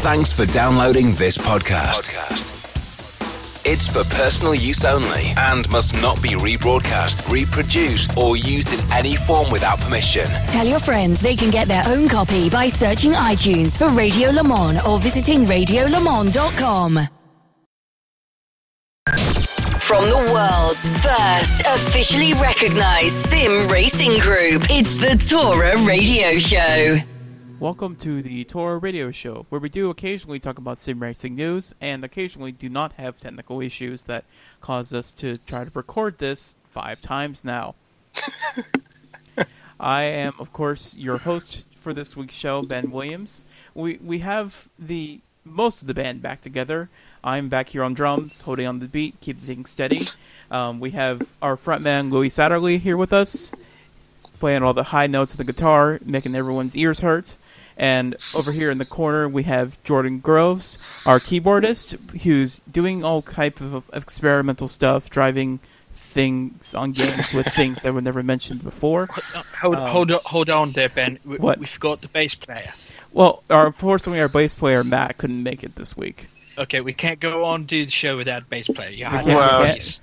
Thanks for downloading this podcast. It's for personal use only and must not be rebroadcast, reproduced, or used in any form without permission. Tell your friends they can get their own copy by searching iTunes for Radio Le Mans or visiting radiolemans.com. From the world's first officially recognized sim racing group, it's the Tora Radio Show. Welcome to the Tora Radio Show, where we do occasionally talk about sim racing news and occasionally do not have technical issues that cause us to try to record this five times now. I am, of course, your host for this week's show, Ben Williams. We we have the most of the band back together. I'm back here on drums, holding on the beat, keeping things steady. Um, we have our frontman Louis Satterley here with us, playing all the high notes of the guitar, making everyone's ears hurt. And over here in the corner, we have Jordan Groves, our keyboardist, who's doing all type of experimental stuff, driving things on games with things that were never mentioned before. Hold, Um, hold, on, hold on there, Ben. We, What? we forgot the bass player. Well, our, unfortunately, our bass player Matt couldn't make it this week. Okay, we can't go on do the show without bass player. You have can't, to we have can't. bass.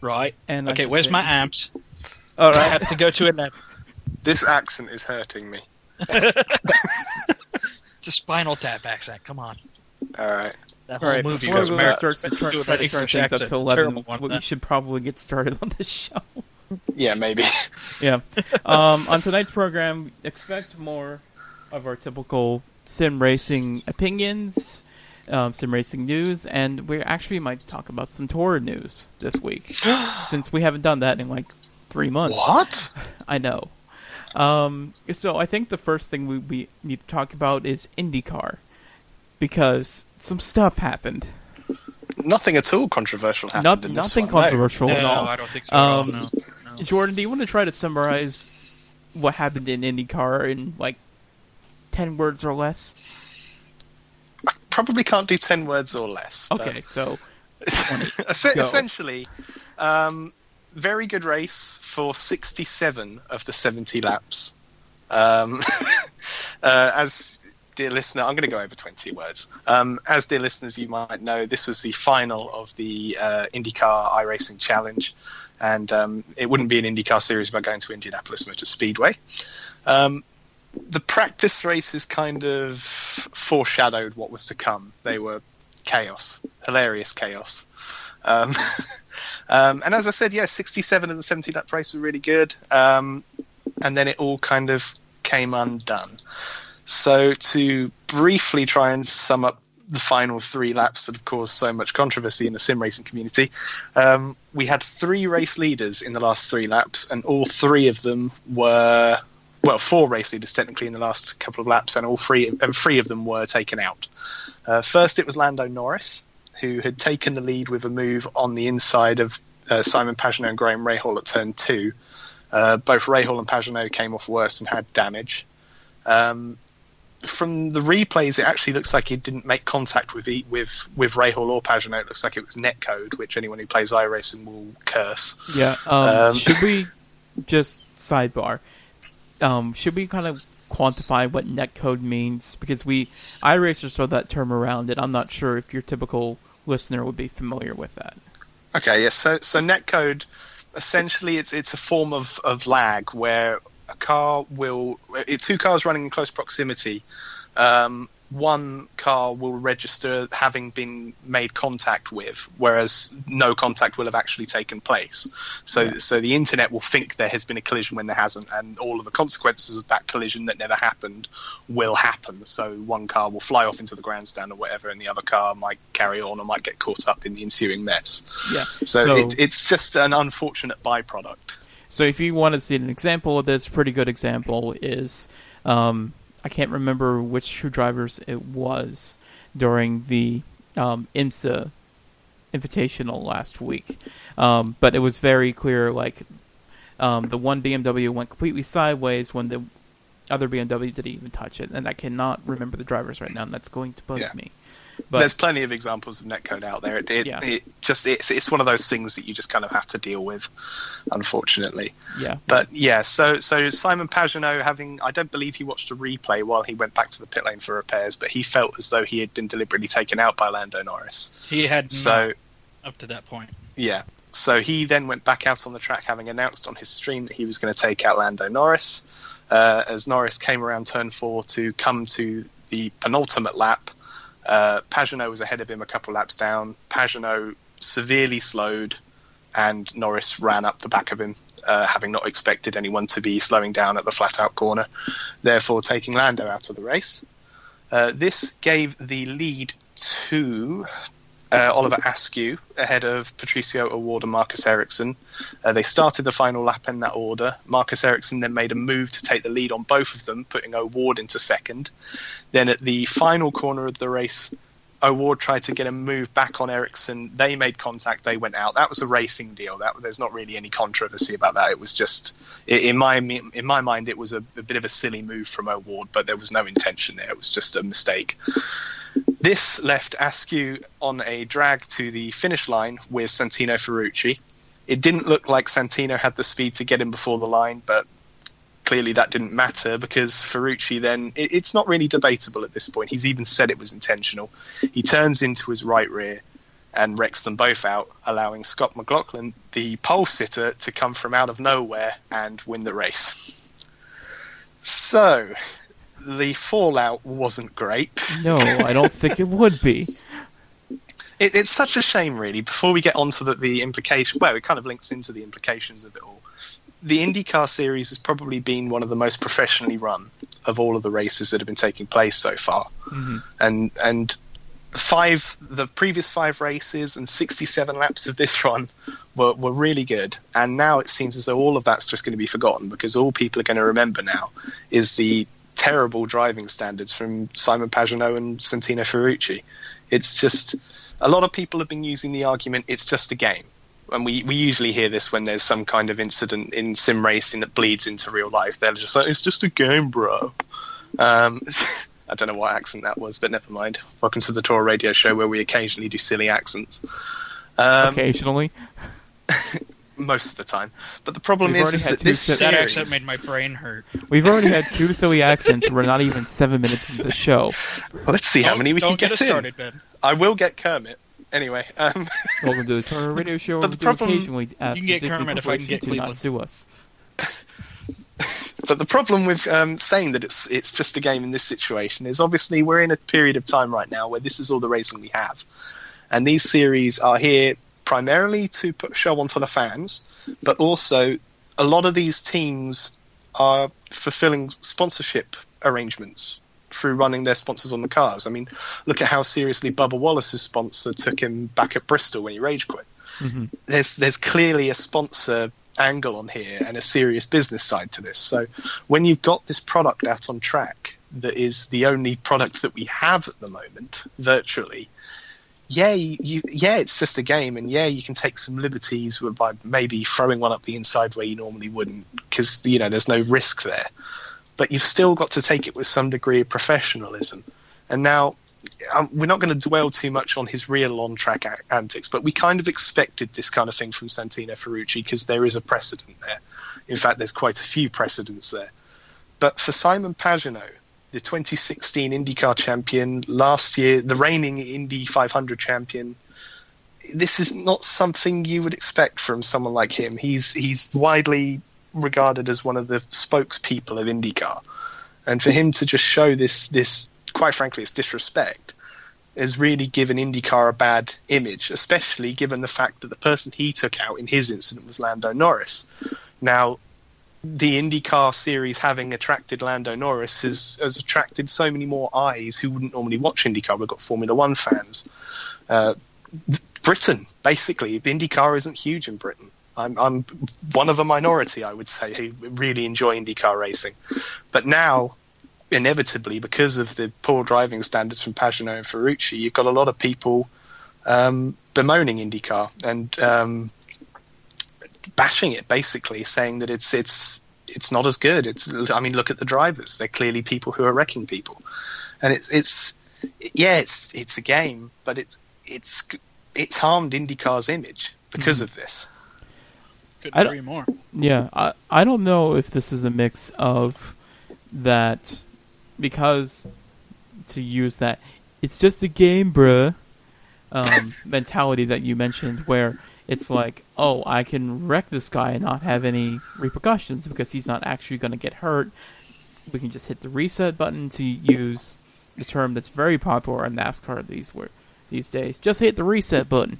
Right. And okay, just where's my amps? All I have to go to eleven. This accent is hurting me. It's a Spinal Tap accent. Come on. All right. That All whole right, movie before was we American. start to turn, try to turn things up to 11, Terrible one. we should probably get started on this show. Yeah, maybe. yeah. Um, on tonight's program, expect more of our typical sim racing opinions, um, sim racing news, and we actually might talk about some tour news this week, since we haven't done that in like three months. What? I know. Um, so I think the first thing we, we need to talk about is IndyCar, because some stuff happened. Nothing at all controversial happened Not, in this nothing one, no. controversial at No, all. I don't think so. Um, no. No. Jordan, do you want to try to summarize what happened in IndyCar in like ten words or less? Probably can't do ten words or less. Okay, so Es- essentially, um, very good race for 67 of the 70 laps. Um, uh, as dear listener, I'm going to go over 20 words. Um, as dear listeners, you might know, this was the final of the uh, IndyCar iRacing Challenge, and um, it wouldn't be an IndyCar series without going to Indianapolis Motor Speedway. Um, the practice races kind of foreshadowed what was to come. They were chaos, hilarious chaos. Um, and as I said, yeah, 67 of the 70 lap race were really good. Um, and then it all kind of came undone. So to briefly try and sum up the final three laps that have caused so much controversy in the sim racing community, um, we had three race leaders in the last three laps, and all three of them were well, four race leaders technically in the last couple of laps, and all three and three of them were taken out. Uh, first, it was Lando Norris, who had taken the lead with a move on the inside of uh, Simon Pagenaud and Graham Rahal at turn two. Uh, both Rahal and Pagenaud came off worse and had damage. Um, from the replays, it actually looks like he didn't make contact with with with Rahal or Pagenaud. It looks like it was netcode, which anyone who plays iRacing will curse. yeah, um, Um, should we just sidebar? Um, should we kind of quantify what netcode means? Because we iRacers throw that term around, and I'm not sure if your typical listener would be familiar with that. Okay, yes. So, so netcode, essentially, it's it's a form of, of lag where a car will, two cars running in close proximity, um, one car will register having been made contact with, whereas no contact will have actually taken place. So, Yeah. so the internet will think there has been a collision when there hasn't, and all of the consequences of that collision that never happened will happen. So, one car will fly off into the grandstand or whatever, and the other car might carry on or might get caught up in the ensuing mess. Yeah. So, So- it, it's just an unfortunate byproduct. So if you want to see an example of this, pretty good example is um, I can't remember which two drivers it was during the um, IMSA Invitational last week, um, but it was very clear. Like um, the one BMW went completely sideways when the other BMW didn't even touch it, and I cannot remember the drivers right now, and that's going to bug Yeah. me. But There's plenty of examples of netcode out there. It, it, Yeah. it just it's it's one of those things that you just kind of have to deal with, unfortunately. yeah, But yeah, so so Simon Pagenaud having I don't believe he watched a replay while he went back to the pit lane for repairs, but he felt as though he had been deliberately taken out by Lando Norris. He had So up to that point. yeah, so he then went back out on the track, having announced on his stream that he was going to take out Lando Norris. Uh, as Norris came around turn four to come to the penultimate lap, uh, Pagenaud was ahead of him a couple laps down. Pagenaud severely slowed, and Norris ran up the back of him, uh, having not expected anyone to be slowing down at the flat out corner, therefore taking Lando out of the race. Uh, this gave the lead to uh, Oliver Askew ahead of Patricio O'Ward and Marcus Ericsson. Uh, they started the final lap in that order. Marcus Ericsson then made a move to take the lead on both of them, putting O'Ward into second. Then at the final corner of the race, O'Ward tried to get a move back on Ericsson. They made contact. They went out. That was a racing deal. That there's not really any controversy about that. It was just, in my in my mind, it was a, a bit of a silly move from O'Ward, but there was no intention there. It was just a mistake. This left Askew on a drag to the finish line with Santino Ferrucci. It didn't look like Santino had the speed to get him before the line, but clearly that didn't matter because Ferrucci then it, it's not really debatable at this point. He's even said it was intentional. He turns into his right rear and wrecks them both out, allowing Scott McLaughlin, the pole sitter, to come from out of nowhere and win the race. So the fallout wasn't great. no, I don't think it would be. It, it's such a shame, really. Before we get onto the, the implication, well, it kind of links into the implications of it all. The IndyCar series has probably been one of the most professionally run of all of the races that have been taking place so far, Mhm. and and five the previous five races and 67 laps of this run were, were really good and now it seems as though all of that's just going to be forgotten because all people are going to remember now is the terrible driving standards from Simon Pagenaud and Santino Ferrucci. It's just a lot of people have been using the argument it's just a game. And we, we usually hear this when there's some kind of incident in sim racing that bleeds into real life. They're just like it's just a game bro. Um, I don't know what accent that was, but never mind. Welcome to the Tour Radio Show, where we occasionally do silly accents. Um, Occasionally, Most of the time. But the problem We've is, is that this sit- That accent made my brain hurt. we've already had two silly accents. We're not even seven minutes into the show. well, let's see how Don't- many we don't can get get us in. started, Ben. I will get Kermit. Anyway, um, Welcome to the Turner Radio Show. But the we problem- occasionally ask You can the get Disney Kermit if I can get to not Cleveland. sue us. but the problem with um, saying that it's it's just a game in this situation is obviously we're in a period of time right now where this is all the racing we have, and these series are here primarily to put a show on for the fans, but also a lot of these teams are fulfilling sponsorship arrangements through running their sponsors on the cars. I mean, look at how seriously Bubba Wallace's sponsor took him back at Bristol when he rage quit. Mhm. There's there's clearly a sponsor angle on here and a serious business side to this. So when you've got this product out on track that is the only product that we have at the moment, virtually, yeah, you, you, yeah, it's just a game, and yeah, you can take some liberties by maybe throwing one up the inside where you normally wouldn't, because you know there's no risk there. But you've still got to take it with some degree of professionalism. And now, um, we're not going to dwell too much on his real on-track a- antics, but we kind of expected this kind of thing from Santino Ferrucci because there is a precedent there. In fact, there's quite a few precedents there. But for Simon Pagenaud, the 2016 IndyCar champion, last year the reigning Indy 500 champion, this is not something you would expect from someone like him. He's he's widely regarded as one of the spokespeople of IndyCar, and for him to just show this this quite frankly, it's disrespect. Has really given IndyCar a bad image, especially given the fact that the person he took out in his incident was Lando Norris. Now, the IndyCar series having attracted Lando Norris has, has attracted so many more eyes who wouldn't normally watch IndyCar. We've got Formula One fans. Uh, Britain, basically, IndyCar isn't huge in Britain. I'm, I'm one of a minority, I would say, who really enjoy IndyCar racing. But now, inevitably, because of the poor driving standards from Pagenaud and Ferrucci, you've got a lot of people um, bemoaning IndyCar and um, bashing it, basically saying that it's it's it's not as good. It's I mean, look at the drivers; they're clearly people who are wrecking people, and it's it's yeah, it's it's a game, but it's it's it's harmed IndyCar's image because of this. Couldn't I don't- agree more. Yeah, I I don't know if this is a mix of that because to use that it's just a game, bruh. Um, mentality that you mentioned, where it's like, oh, I can wreck this guy and not have any repercussions because he's not actually going to get hurt. We can just hit the reset button to use the term that's very popular in NASCAR these were these days. Just hit the reset button.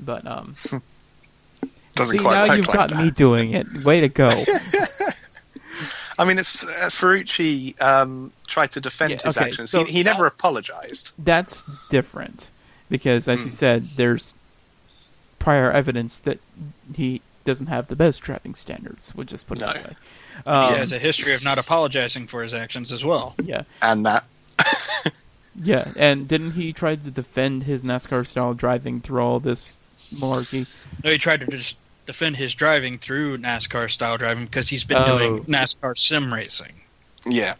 But um, Doesn't see now you've like got that. me doing it. Way to go! I mean, it's uh, Ferrucci um, tried to defend Yeah, his okay, actions. so he, he never apologized. that's different because, as you Hmm. said, there's prior evidence that he doesn't have the best driving standards. We'll just put it No. that way. Um, he has a history of not apologizing for his actions as well. yeah, And that yeah, and didn't he try to defend his NASCAR style driving through all this malarkey? No, he tried to just defend his driving through NASCAR style driving because he's been Oh. doing NASCAR sim racing. Yeah.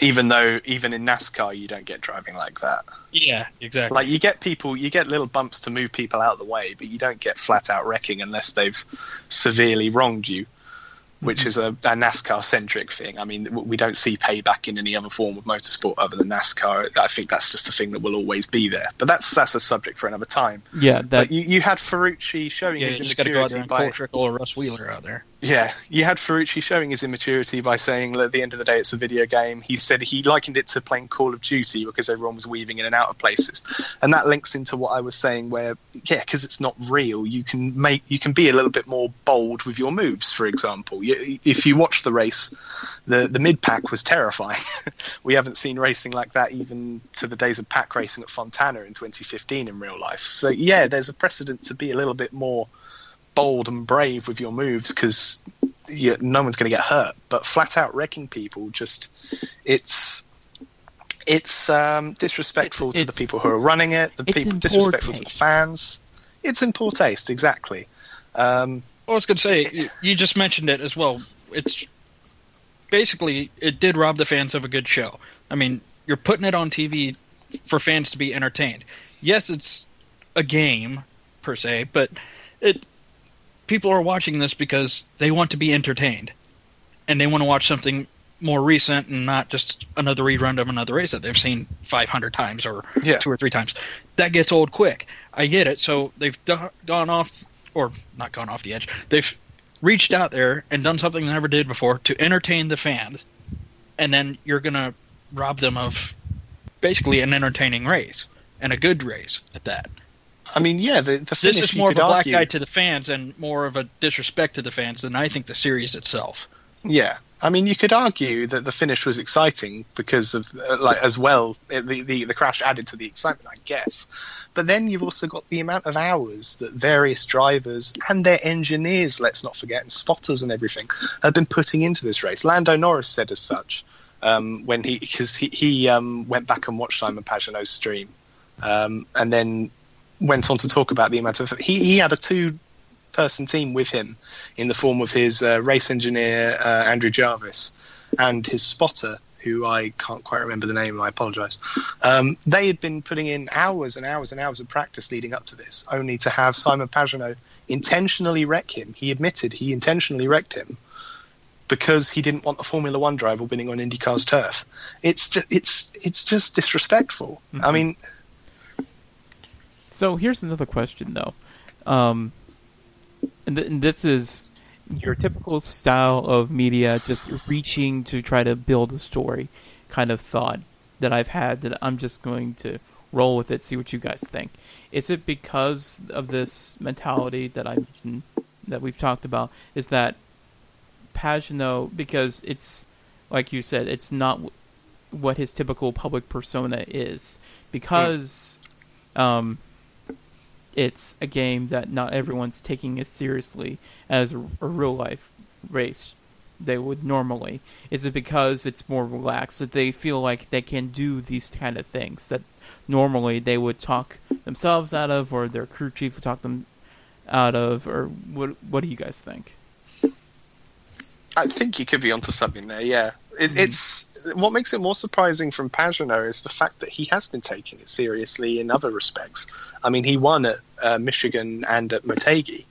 Even though even in NASCAR you don't get driving like that. Yeah, exactly. Like you get people, you get little bumps to move people out of the way, but you don't get flat out wrecking unless they've severely wronged you, which mm-hmm. is a, a NASCAR centric thing. I mean, we don't see payback in any other form of motorsport other than NASCAR. I think that's just a thing that will always be there. But that's that's a subject for another time. Yeah, that But you, you had Ferrucci showing yeah, his you just got to go immaturity by or Russ Wheeler out there. Yeah, you had Ferrucci showing his immaturity by saying that at the end of the day it's a video game. He said he likened it to playing Call of Duty because everyone was weaving in and out of places, and that links into what I was saying, where yeah, because it's not real, you can make you can be a little bit more bold with your moves. For example, you, if you watch the race, the the mid pack was terrifying. we haven't seen racing like that even to the days of pack racing at Fontana in 2015 in real life. So yeah, there's a precedent to be a little bit more bold and brave with your moves because no one's going to get hurt. But flat out wrecking people, just it's it's um, disrespectful It's- to the people who are running it. The it's people disrespectful to the fans. It's in poor taste, exactly. Um, I was going to say, you, you just mentioned it as well. It's basically it did rob the fans of a good show. I mean, you're putting it on TV for fans to be entertained. Yes, it's a game per se, but it people are watching this because they want to be entertained, and they want to watch something more recent and not just another rerun of another race that they've seen 500 times or Yeah. two or three times. That gets old quick. I get it. So they've gone off, or not gone off the edge. They've reached out there and done something they never did before to entertain the fans, and then you're gonna rob them of basically an entertaining race and a good race at that. I mean, yeah, the, the This is more of a black eye to the fans and more of a disrespect to the fans than I think the series itself. Yeah, I mean, you could argue that the finish was exciting because of uh, like as well uh, the, the the crash added to the excitement, I guess. But then you've also got the amount of hours that various drivers and their engineers, let's not forget, and spotters and everything, have been putting into this race. Lando Norris said as such um, when he because he, he um, went back and watched Simon Pagenaud's stream, um, and then went on to talk about the amount of he, he had a two person team with him in the form of his uh, race engineer uh, Andrew Jarvis and his spotter, who I can't quite remember the name. I apologise. Um, they had been putting in hours and hours and hours of practice leading up to this, only to have Simon Pagenaud intentionally wreck him. He admitted he intentionally wrecked him because he didn't want a Formula One driver winning on IndyCar's turf. It's just, it's it's just disrespectful. I mean, So here's another question, though. Um, and, th- and this is your typical style of media, just reaching to try to build a story kind of thought that I've had that I'm just going to roll with it, see what you guys think. Is it because of this mentality that I mentioned, that we've talked about? Is that Pagenaud, because it's, like you said, it's not w- what his typical public persona is. Because. Um, it's a game that not everyone's taking as seriously as a, a real life race they would normally. Is it because it's more relaxed that they feel like they can do these kind of things that normally they would talk themselves out of, or their crew chief would talk them out of, or what? What do you guys think? I think you could be onto something there. Yeah, it, it's what makes it more surprising from Pagenaud is the fact that he has been taking it seriously in other respects. I mean, he won at uh, Michigan and at Motegi,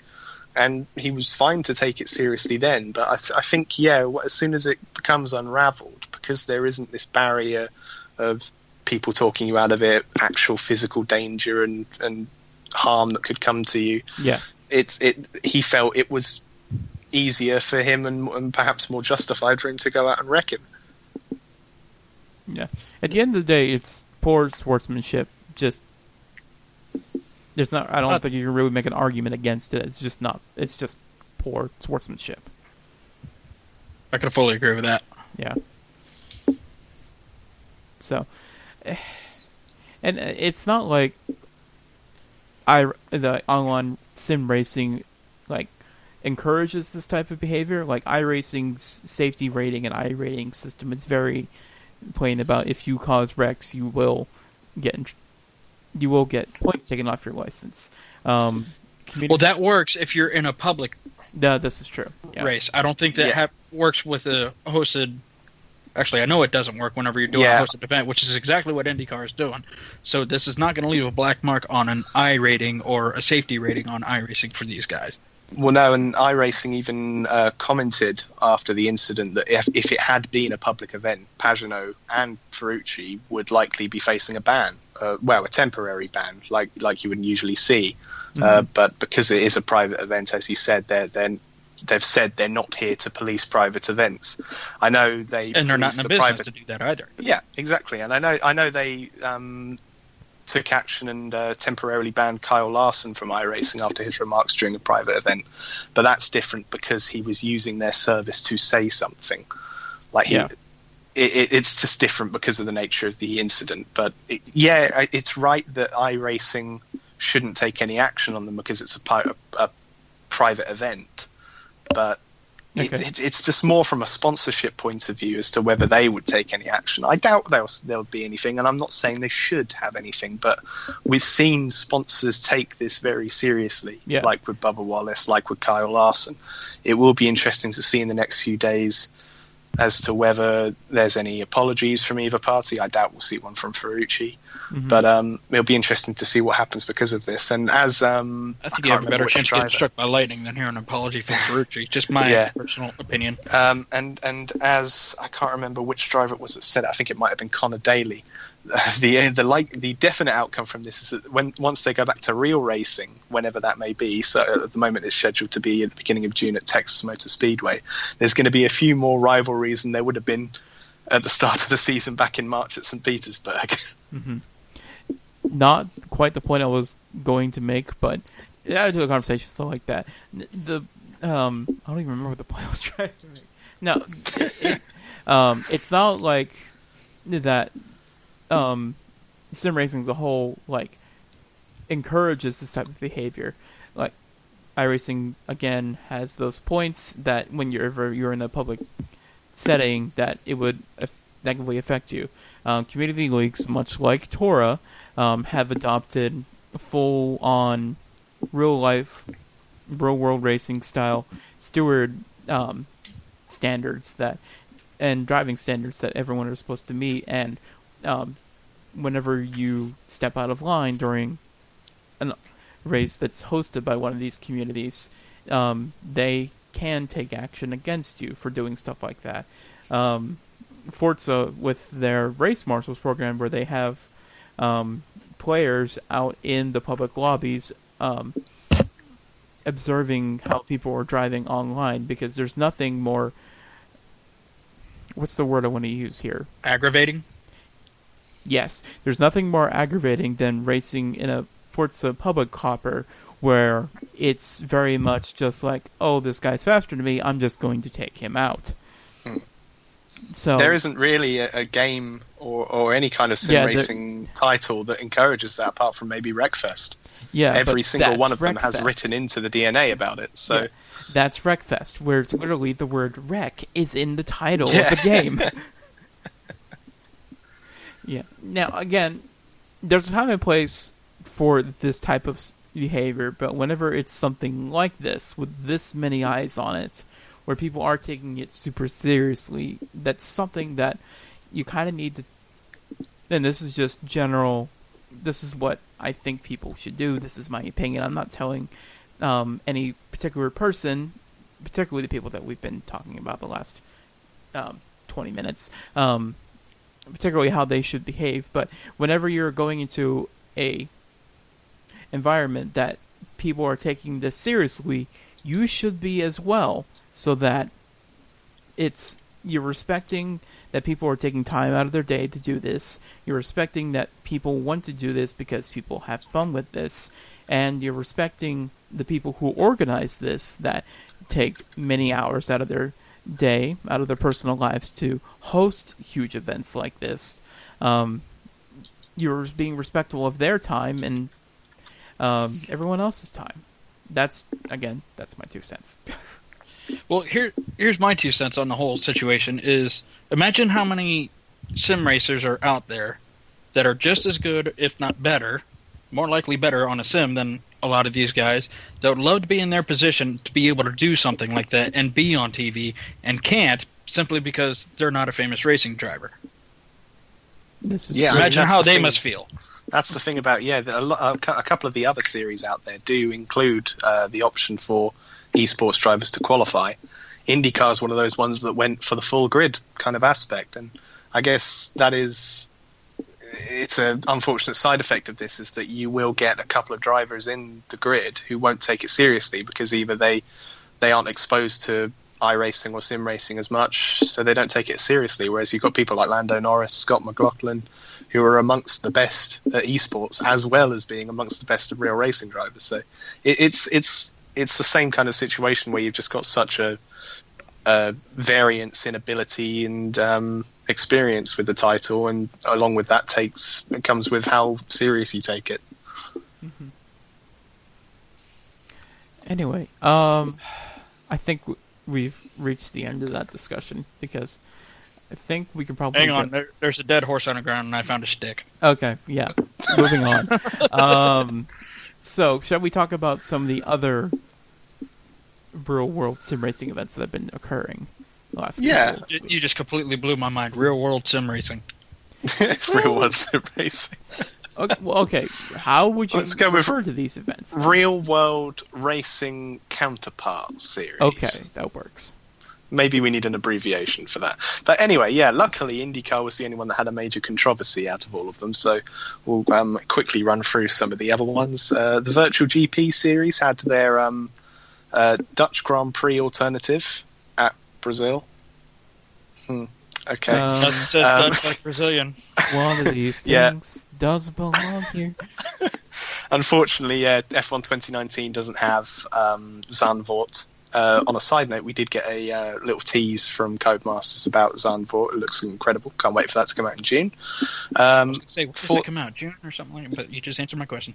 and he was fine to take it seriously then. But I, th- I think, yeah, as soon as it becomes unravelled, because there isn't this barrier of people talking you out of it, actual physical danger and and harm that could come to you, Yeah. it it he felt it was easier for him and, and perhaps more justified for him to go out and wreck him. Yeah. At the end of the day, it's poor sportsmanship. Just there's not. I don't Uh, think you can really make an argument against it. It's just not. It's just poor sportsmanship. I can fully agree with that. Yeah. So, and it's not like I the online sim racing like encourages this type of behavior. Like iRacing's safety rating and iRating system is very plain about if you cause wrecks, you will get in, you will get points taken off your license. Um, community, Well, that works if you're in a public no, this is true. Yeah. race. I don't think that Yeah. hap- works with a hosted. Actually, I know it doesn't work whenever you're doing Yeah. a hosted event, which is exactly what IndyCar is doing. So this is not going to leave a black mark on an iRating or a safety rating on iRacing for these guys. Well, no, and iRacing even uh, commented after the incident that if, if it had been a public event, Pagenaud and Ferrucci would likely be facing a ban. Uh, well, a temporary ban, like like you would usually see. Uh, but because it is a private event, as you said, they're, they're they've said they're not here to police private events. I know they And they're not in the business private to do that either. Yeah, exactly. And I know I know they um, took action and uh, temporarily banned Kyle Larson from iRacing after his remarks during a private event. But that's different because he was using their service to say something. Like he, Yeah. it, it, it's just different because of the nature of the incident. But it, yeah, it's right that iRacing shouldn't take any action on them because it's a, pi- a, a private event. But Okay. it, it's just more from a sponsorship point of view as to whether they would take any action. I doubt there'll there'll be anything, and I'm not saying they should have anything, but we've seen sponsors take this very seriously, Yeah. like with Bubba Wallace, like with Kyle Larson. It will be interesting to see in the next few days as to whether there's any apologies from either party. I doubt we'll see one from Ferrucci, Mhm. but um, it'll be interesting to see what happens because of this. And as um, I think can't you have a better which chance of getting struck by lightning than hearing an apology from Ferrucci. Just my Yeah. personal opinion. Um, and and as I can't remember which driver it was that said it, I think it might have been Conor Daly. The the like the definite outcome from this is that when once they go back to real racing, whenever that may be. So at the moment it's scheduled to be at the beginning of June at Texas Motor Speedway. There's going to be a few more rivalries than there would have been at the start of the season back in March at St Petersburg. not quite the point I was going to make, but yeah, I do a conversation so like that. The um, I don't even remember what the point I was trying to make. No, it, um, it's not like that. Um, sim racing as a whole like encourages this type of behavior. Like iRacing again has those points that when you're ever you're in a public setting that it would negatively affect you. Um, community leagues, much like Tora, um, have adopted full on real life, real world racing style steward um, standards that and driving standards that everyone is supposed to meet. And um, whenever you step out of line during a race that's hosted by one of these communities, um, they can take action against you for doing stuff like that. Um, Forza, with their race marshals program, where they have um, players out in the public lobbies um, observing how people are driving online, because there's nothing more. What's the word I want to use here? Aggravating. Yes, there's nothing more aggravating than racing in a Forza public copper where it's very much just like, oh, this guy's faster than me, I'm just going to take him out. Hmm. So there isn't really a, a game or, or any kind of sim Yeah, there- racing title that encourages that, apart from maybe Wreckfest. yeah, Every single one of them has written into the DNA about it. So Yeah. That's Wreckfest, where it's literally the word wreck is in the title Yeah. of the game. yeah. Now, again, there's a time and place for this type of behavior, but whenever it's something like this, with this many eyes on it, where people are taking it super seriously, that's something that you kind of need to. And this is just general. This is what I think people should do. This is my opinion. I'm not telling um, any particular person, particularly the people that we've been talking about the last um, 20 minutes, um, particularly how they should behave. But whenever you're going into a environment that people are taking this seriously, you should be as well, so that it's you're respecting that people are taking time out of their day to do this. You're respecting that people want to do this because people have fun with this, and you're respecting the people who organize this that take many hours out of their day, out of their personal lives to host huge events like this. Um, you're being respectful of their time and um, everyone else's time. That's again, that's my two cents. Well, here here's my two cents on the whole situation is imagine how many sim racers are out there that are just as good, if not better, more likely better on a sim than a lot of these guys that would love to be in their position to be able to do something like that and be on TV and can't simply because they're not a famous racing driver. This is Yeah, I mean, Imagine how the they thing. must feel. That's the thing about yeah, a, lo- a couple of the other series out there do include uh, the option for esports drivers to qualify. IndyCar is one of those ones that went for the full grid kind of aspect, and I guess that is it's an unfortunate side effect of this is that you will get a couple of drivers in the grid who won't take it seriously because either they they aren't exposed to iRacing or sim racing as much, so they don't take it seriously. Whereas you've got people like Lando Norris, Scott McLaughlin, who are amongst the best at esports as well as being amongst the best real racing drivers. So it, it's it's it's the same kind of situation where you've just got such a, a variance in ability and um, experience with the title, and along with that takes it comes with how serious you take it. Anyway, um, I think we've reached the end of that discussion because I think we can probably Hang go- on, there, there's a dead horse on the ground and I found a stick. Okay, yeah. Moving on. Um, so, shall we talk about some of the other real world sim racing events that have been occurring the last Yeah. You just completely blew my mind. Real world sim racing. real world sim racing. Okay, well, okay. How would you Let's go with- refer to these events? Real world racing counterpart series. Okay, that works. maybe we need an abbreviation for that. But anyway, yeah, luckily IndyCar was the only one that had a major controversy out of all of them. So we'll um, quickly run through some of the other ones. Uh, the Virtual GP series had their um, uh, Dutch Grand Prix alternative at Brazil. Hmm. Okay. Um, That says um, Dutch like Brazilian. One of these Yeah. does belong here. Unfortunately, yeah, F1 2019 doesn't have um, Zandvoort. Uh, on a side note, we did get a uh, little tease from Codemasters about Zandvoort. It looks incredible. Can't wait for that to come out in June. Um, Say, when does for- it come out? June or something like that? But you just answered my question.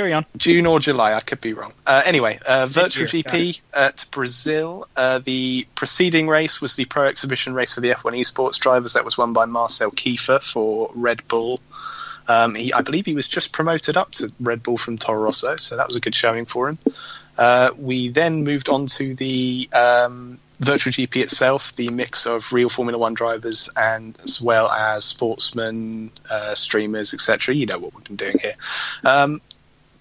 Carry on. June or July, I could be wrong. Uh, anyway, uh, Virtual GP at Brazil. Uh, the preceding race was the Pro Exhibition race for the F1 esports drivers. That was won by Marcel Kiefer for Red Bull. Um, he, I believe he was just promoted up to Red Bull from Toro Rosso, so that was a good showing for him. Uh, we then moved on to the um, Virtual GP itself, the mix of real Formula One drivers and as well as sportsmen, uh, streamers, etc. You know what we've been doing here. Um,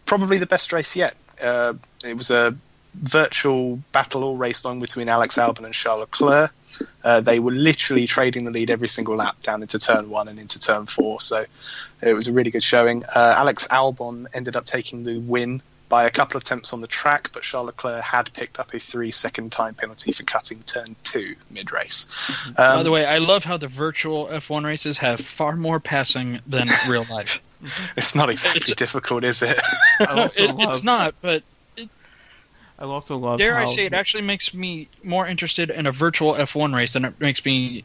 probably the best race yet. Uh, it was a virtual battle all race long between Alex Albon and Charles Leclerc. Uh, they were literally trading the lead every single lap down into turn one and into turn four. So it was a really good showing. Uh, Alex Albon ended up taking the win by a couple of attempts on the track, but Charles Leclerc had picked up a three second time penalty for cutting turn two mid race. Um, By the way, I love how the virtual F1 races have far more passing than real life. it's not exactly it's- difficult, is it? It- love, it's not, but I also love. dare I say it actually makes me more interested in a virtual F1 race than it makes me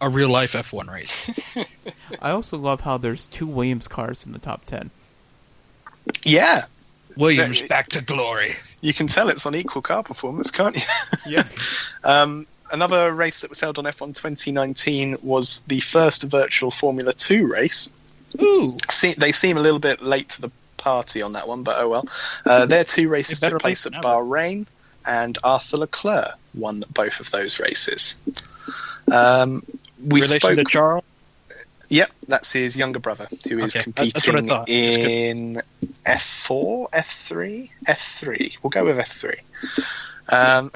a real life F1 race. I also love how there's two Williams cars in the top ten. yeah, Williams That- back to glory. you can tell it's on equal car performance, can't you? Yeah. Um, another race that was held on F1 2019 was the first virtual Formula 2 race. Ooh, they seem a little bit late to the party on that one, but oh well. Uh, their two races took place at. Bahrain. and Arthur Leclerc won both of those races. Um, we Relation spoke. to Charles. Yep, that's his younger brother who is Okay, that- that's what I competing thought. That's good. in F4, F3, F3. We'll go with F3. Um,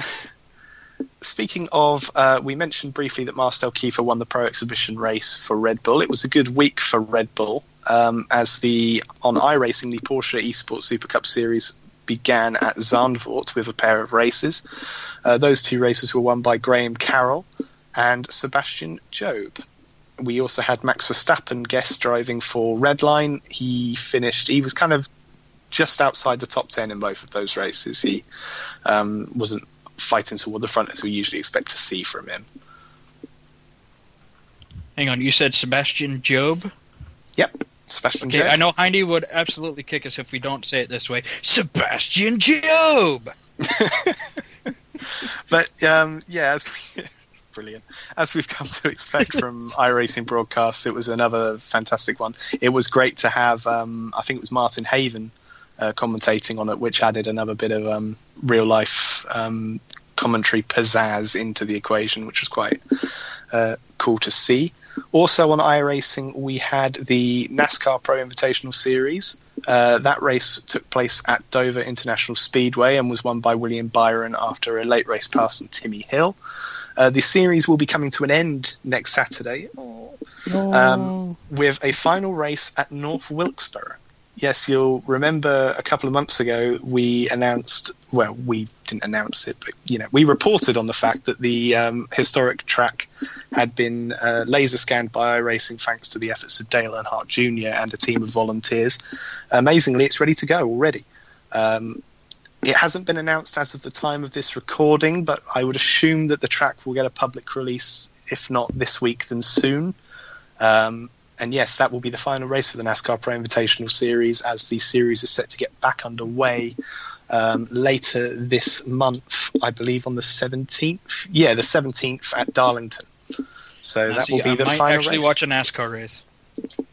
speaking of, uh, we mentioned briefly that Marcel Kiefer won the Pro Exhibition race for Red Bull. It was a good week for Red Bull um, as the on iRacing the Porsche Esports Super Cup Series began at Zandvoort with a pair of races. Uh, those two races were won by Graham Carroll and Sebastian Job we also had Max Verstappen guest driving for Redline. He finished. He was kind of just outside the top ten in both of those races. He um, wasn't fighting toward the front as we usually expect to see from him. Hang on, you said Sebastian Job. Yep, Sebastian. Okay, Job. I know Heidi would absolutely kick us if we don't say it this way. Sebastian Job. But um, yeah, as we, brilliant. As we've come to expect from iRacing broadcasts, it was another fantastic one. It was great to have. Um, I think it was Martin Haven uh, commentating on it, which added another bit of um, real life um, commentary pizzazz into the equation, which was quite uh, cool to see. Also on iRacing, we had the NASCAR Pro Invitational Series. Uh, that race took place at Dover International Speedway and was won by William Byron after a late race pass on Timmy Hill. Uh, the series will be coming to an end next Saturday um, with a final race at North Wilkesboro. Yes, you'll remember a couple of months ago we announced, well, we didn't announce it, but you know, we reported on the fact that the um, historic track had been uh, laser scanned by iRacing thanks to the efforts of Dale Earnhardt Jr. and a team of volunteers. Amazingly, it's ready to go already. Um, it hasn't been announced as of the time of this recording, but I would assume that the track will get a public release, if not this week, then soon. Um, and yes, that will be the final race for the NASCAR Pro Invitational Series, as the series is set to get back underway um, later this month, I believe on the 17th. Yeah, the 17th at Darlington. So Now, that see, will be I the might final actually race. watch a NASCAR race.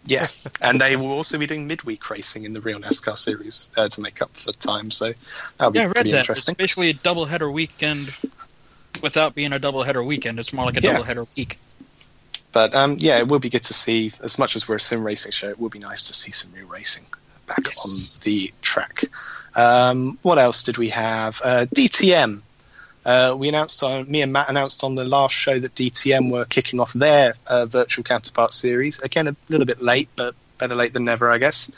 Yeah, and they will also be doing midweek racing in the real NASCAR series uh, to make up for time. So that'll be Yeah, I read pretty that. interesting. It's basically a doubleheader weekend without being a doubleheader weekend. It's more like a Yeah. doubleheader week. But um, yeah, it will be good to see. As much as we're a sim racing show, it will be nice to see some real racing back Yes. on the track. Um, what else did we have? Uh, DTM. Uh, we announced on me and Matt announced on the last show that DTM were kicking off their uh, virtual counterpart series. Again, a little bit late, but better late than never, I guess.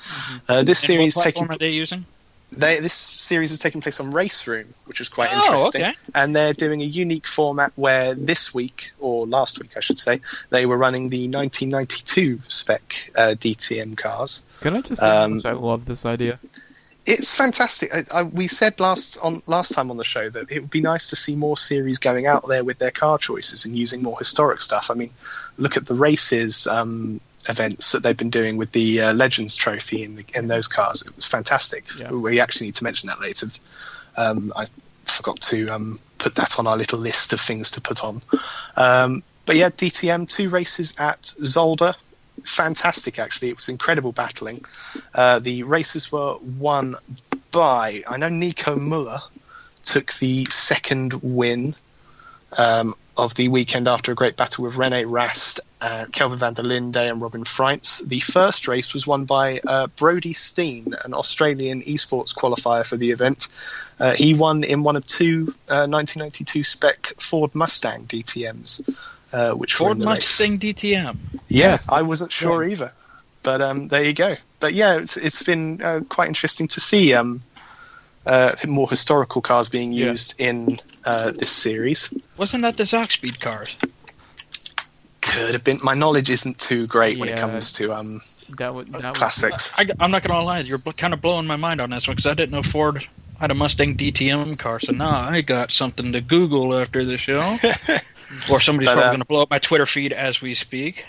Uh, this And series what taking platform are they using? They, this series is taking place on RaceRoom, which is quite Oh, interesting. okay. And they're doing a unique format where this week, or last week, I should say, they were running the 1992 spec uh, DTM cars. Can I just say Um, I love this idea? It's fantastic. I, I, we said last on last time on the show that it would be nice to see more series going out there with their car choices and using more historic stuff. I mean, look at the races um, events that they've been doing with the uh, Legends Trophy in, the, in those cars. It was fantastic. Yeah. We actually need to mention that later. Um, I forgot to um, put that on our little list of things to put on. Um, but yeah, DTM two races at Zolder. Fantastic, actually. It was incredible battling. Uh, the races were won by, I know Nico Muller took the second win um, of the weekend after a great battle with Rene Rast, uh, Kelvin van der Linde, and Robin Frijns. The first race was won by uh, Brody Steen, an Australian esports qualifier for the event. Uh, he won in one of two uh, 1992 spec Ford Mustang DTMs, uh, which were Ford in the race. Mustang DTM. Yeah, Yes. I wasn't sure Yeah. either, but um, there you go. But yeah, it's, it's been uh, quite interesting to see um, uh, more historical cars being Yeah. used in uh, this series. Wasn't that the Zakspeed cars? Could have been. My knowledge isn't too great when it comes to um, That would that would, classics. I, am not going to lie, you're kind of blowing my mind on this one because I didn't know Ford had a Mustang DTM car. So now I got something to Google after the show. or somebody's But, probably uh, going to blow up my Twitter feed as we speak.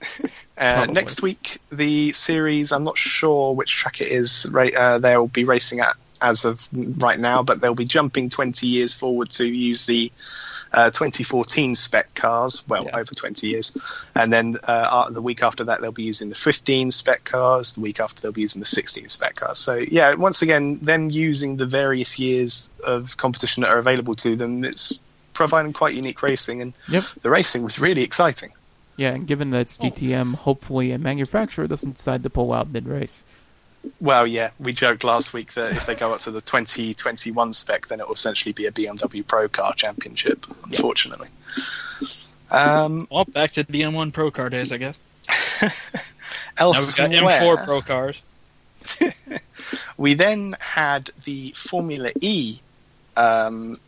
Uh, next week, the series. I'm not sure which track it is. Right, uh, they'll be racing at as of right now, but they'll be jumping 20 years forward to use the uh, 2014 spec cars, well, Yeah. over 20 years. And then uh, uh, the week after that, they'll be using the 15 spec cars. The week after, they'll be using the 16 spec cars. So, yeah, once again, them using the various years of competition that are available to them, it's providing quite unique racing. And Yep. the racing was really exciting. Yeah, and given that it's DTM, hopefully a manufacturer doesn't decide to pull out mid race. Well, yeah, we joked last week that if they go up to the 2021 spec, then it will essentially be a BMW Pro Car Championship, unfortunately. Um, Well, back to the M1 Pro Car days, I guess. Now we've elsewhere, got M4 Pro Cars. we then had the Formula E um,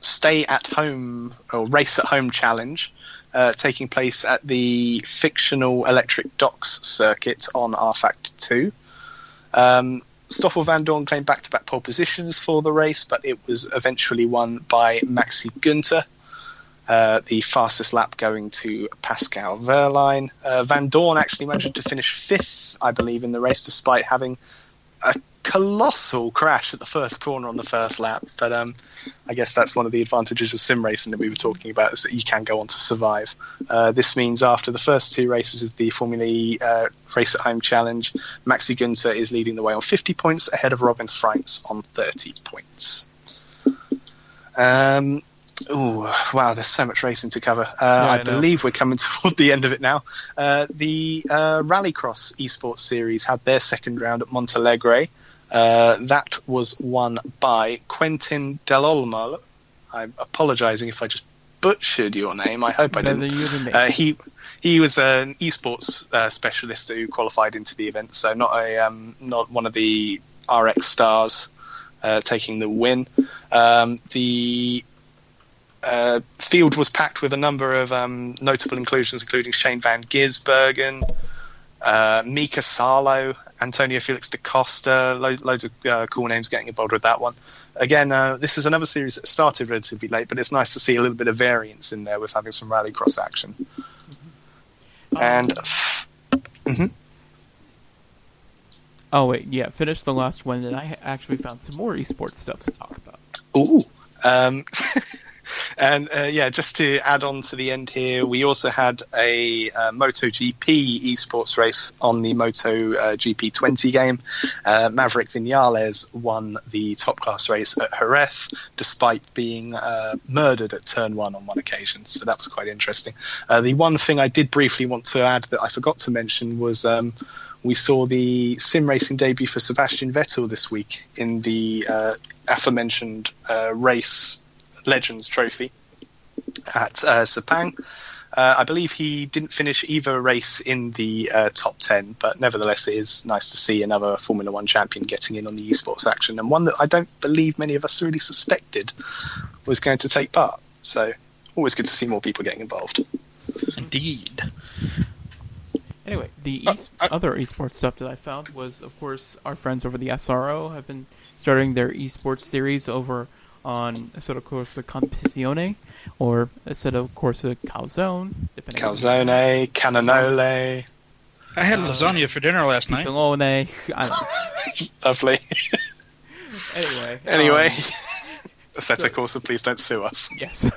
stay at home or race at home challenge uh, taking place at the fictional Electric Docks circuit on rFactor 2. Um, Stoffel Vandoorne claimed back to back pole positions for the race, but it was eventually won by Maxi Günther. Uh, the fastest lap going to Pascal Wehrlein. Uh, Vandoorne actually managed to finish fifth, I believe, in the race, despite having a colossal crash at the first corner on the first lap. But um, I guess that's one of the advantages of sim racing that we were talking about is that you can go on to survive. Uh, this means after the first two races of the Formula E uh, Race at Home Challenge, Maxi Günther is leading the way on 50 points ahead of Robin Frijns on 30 points. Um, Ooh, wow, there's so much racing to cover. Uh, I I, believe we're coming toward the end of it now. Uh, the uh, Rallycross esports series had their second round at Montalegre. Uh, that was won by Quentin Del Olmo. I'm apologising if I just butchered your name. I hope I didn't. you nor me. Uh, he he was an esports uh, specialist who qualified into the event, so not a um, not one of the RX stars uh, taking the win. Um, the uh, field was packed with a number of um, notable inclusions, including Shane Van Gisbergen, uh, Mika Salo, Antonio Felix da Costa, lo- loads of uh, cool names getting involved with that one. Again, uh, this is another series that started relatively late, but it's nice to see a little bit of variance in there with having some rallycross action. Um, And oh wait, yeah, finish the last one, and I actually found some more esports stuff to talk about. Ooh. Um, and uh, yeah, just to add on to the end here, we also had a uh, MotoGP esports race on the Moto uh, GP20 game. Uh, Maverick Vinales won the top class race at Jerez, despite being uh, murdered at turn one on one occasion. So that was quite interesting. Uh, the one thing I did briefly want to add that I forgot to mention was. Um, we saw the sim racing debut for Sebastian Vettel this week in the uh, aforementioned race Legends Trophy at uh, Sepang. Uh, I believe he didn't finish either race in the uh, top 10, but nevertheless, it is nice to see another Formula One champion getting in on the esports action, and one that I don't believe many of us really suspected was going to take part. So, always good to see more people getting involved. Indeed. Anyway, the Uh, es- uh, other esports stuff that I found was, of course, our friends over the SRO have been starting their esports series over on Assetto Corsa Competizione, or Assetto Corsa Calzone, depending on Calzone, Cannonole, I had lasagna for dinner last night. Pizzolone. I don't know. lovely. Anyway. Anyway, um, Assetto so- Corsa, please don't sue us. Yes.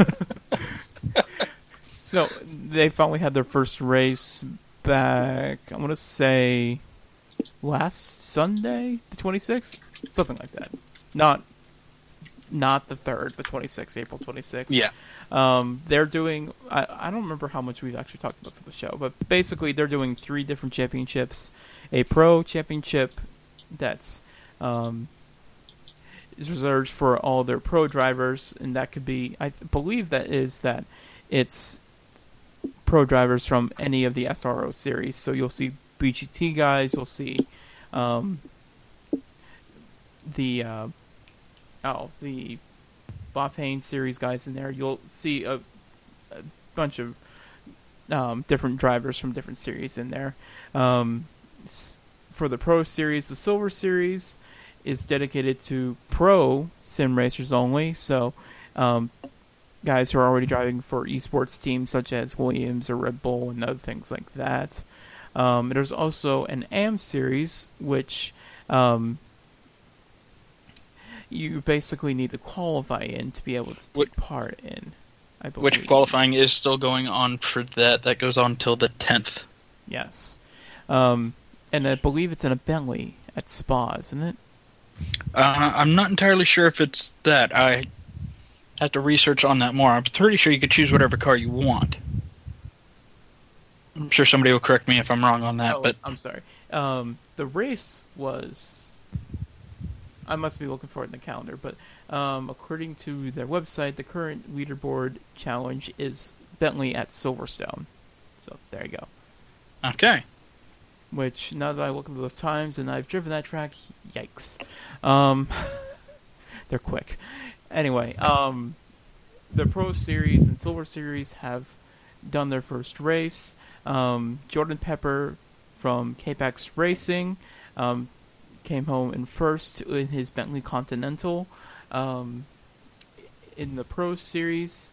so they finally had their first race back. I want to say last Sunday, the twenty sixth, something like that. Not, not the third, the twenty sixth, April twenty sixth. Yeah. Um, they're doing. I, I don't remember how much we've actually talked about this on the show, but basically they're doing three different championships: a pro championship that's um, is reserved for all their pro drivers, and that could be. I believe that is that it's pro drivers from any of the SRO series. So you'll see BGT guys, you'll see um, the uh, the Blancpain series guys in there. You'll see a, a bunch of um, different drivers from different series in there. Um, for the Pro Series, the Silver Series is dedicated to pro sim racers only. So, um, guys who are already driving for esports teams such as Williams or Red Bull and other things like that. Um, there's also an AM series, which um, you basically need to qualify in to be able to take What- part in. I believe. Which qualifying is still going on for that. That goes on till the 10th. Yes. Um, and I believe it's in a Bentley at Spa, isn't it? Uh, I'm not entirely sure if it's that. I have to research on that more. I'm pretty sure you could choose whatever car you want. I'm sure somebody will correct me if I'm wrong on that, Oh, but I'm sorry. Um, the race was. I must be looking for it in the calendar, but um, according to their website, the current leaderboard challenge is Bentley at Silverstone. So there you go. okay. Which now that I look at those times and I've driven that track, yikes. Um, they're quick. Anyway, um, the Pro Series and Silver Series have done their first race. Um, Jordan Pepper from K-PAX Racing um, came home in first in his Bentley Continental. Um, in the Pro Series,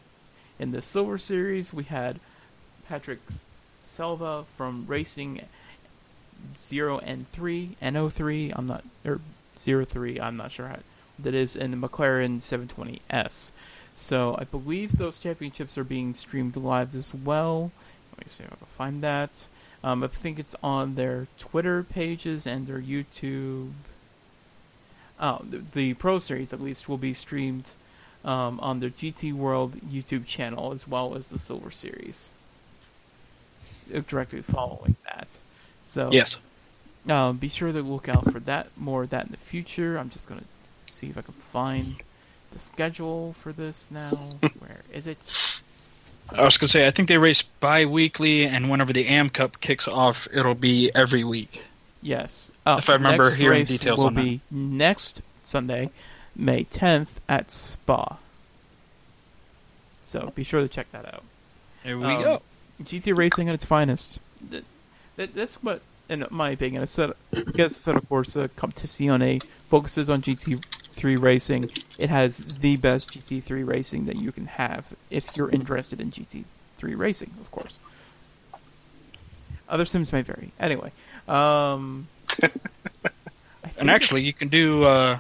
in the Silver Series, we had Patrick Selva from Racing Zero and three NO three. I'm not or zero three. I'm not sure how that is in the McLaren 720S. So I believe those championships are being streamed live as well. Let me see if I can find that. Um, I think it's on their Twitter pages and their YouTube. Oh, the, the Pro Series at least will be streamed um, on their GT World YouTube channel as well as the Silver Series. uh, Directly following that. So Yes. um, be sure to look out for that more of that in the future. I'm just gonna see if I can find the schedule for this now. Where is it? I was going to say, I think they race bi weekly, and whenever the AM Cup kicks off, it'll be every week. Yes. Oh, If I remember next hearing race details will on that. be next Sunday, May 10th at Spa. So be sure to check that out. There we Um, go. GT racing at its finest. That, that, that's what, in my opinion, a set, I guess, set of course, a Competizione focuses on GT3 racing. It has the best GT3 racing that you can have if you're interested in GT3 racing, of course. Other sims may vary. Anyway, um, And actually, you can do, uh,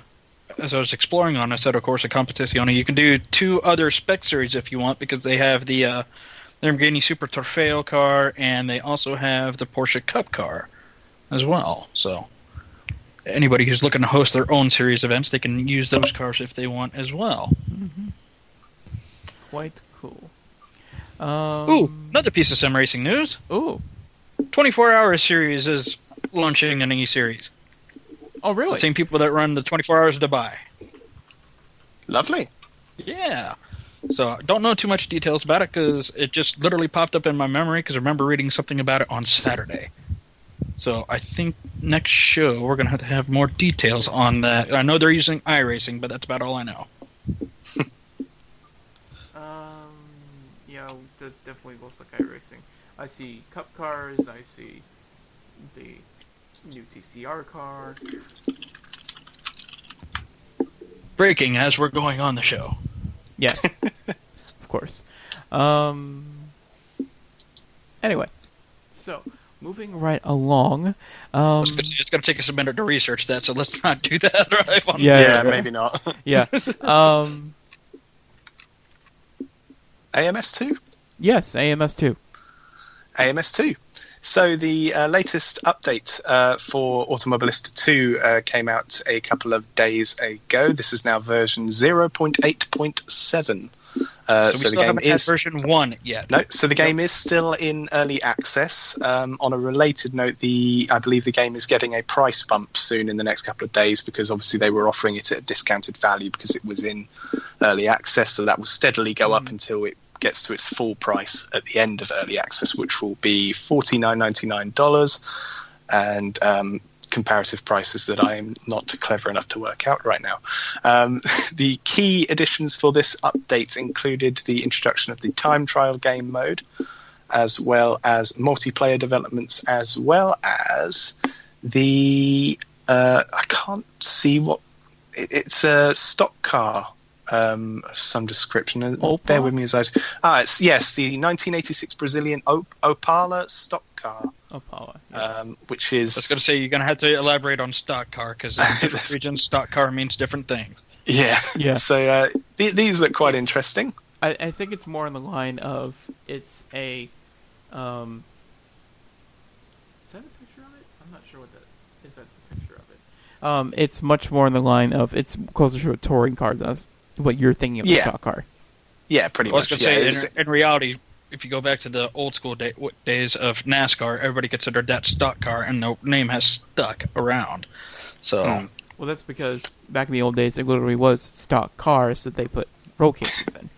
as I was exploring on Assetto Corsa Competizione, you can do two other spec series if you want, because they have the uh, Lamborghini Super Trofeo car, and they also have the Porsche Cup car as well. So, anybody who's looking to host their own series events, they can use those cars if they want as well. quite cool. Um, Ooh, another piece of sim racing news: Ooh. 24 Hour Series is launching an E series. Oh, really? The same people that run the 24 Hours of Dubai. Lovely. Yeah. So I don't know too much details about it because it just literally popped up in my memory because I remember reading something about it on Saturday. So I think next show we're gonna have to have more details on that. I know they're using iRacing, but that's about all I know. Um, yeah, that definitely looks like iRacing. I see cup cars. I see the new TCR car. Breaking as we're going on the show. Yes, of course. Um. Anyway, so moving right along. Um, It's gonna- it's going to take us a minute to research that, so let's not do that right. Yeah, Yeah, yeah, yeah. maybe not. yeah. Um. AMS2? Yes, AMS two. AMS2. So the uh, latest update uh, for Automobilista 2 uh, came out a couple of days ago. This is now version 0.8.7. Uh, so the game is version one yet. no, so the game is still in early access. Um, on a related note, the I believe the game is getting a price bump soon in the next couple of days because obviously they were offering it at a discounted value because it was in early access. So that will steadily go up until it gets to its full price at the end of early access, which will be forty nine ninety nine dollars, and um, comparative prices that I am not clever enough to work out right now. Um, the key additions for this update included the introduction of the time trial game mode, as well as multiplayer developments, as well as the uh, I can't see what it, it's a stock car um, some description. Uh, Opal? Bear with me as I ah, it's yes, the 1986 Brazilian Op- Opala stock car, Opala. Yes. um, which is. I was going to say you're going to have to elaborate on stock car because in different regions, stock car means different things. yeah, Yeah. So uh, th- these look quite interesting. I, I think it's more on the line of it's a. Um, is that a picture of it? I'm not sure what that if that's a picture of it. Um, it's much more on the line of it's closer to a touring car than us- what you're thinking of a Yeah. stock car. Yeah, pretty well, much. I was much. going to yeah, say, in, in reality, if you go back to the old school day, w- days of NASCAR, everybody considered that stock car, and the name has stuck around. So, Hmm. Well, that's because back in the old days, it literally was stock cars that they put roll cages in.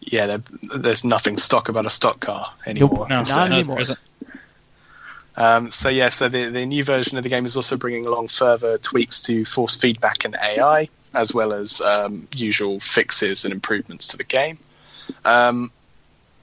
yeah, there, there's nothing stock about a stock car anymore. no, Not no, anymore. there isn't. Um, so yeah, so the, the new version of the game is also bringing along further tweaks to force feedback and AI, as well as um, usual fixes and improvements to the game. Um,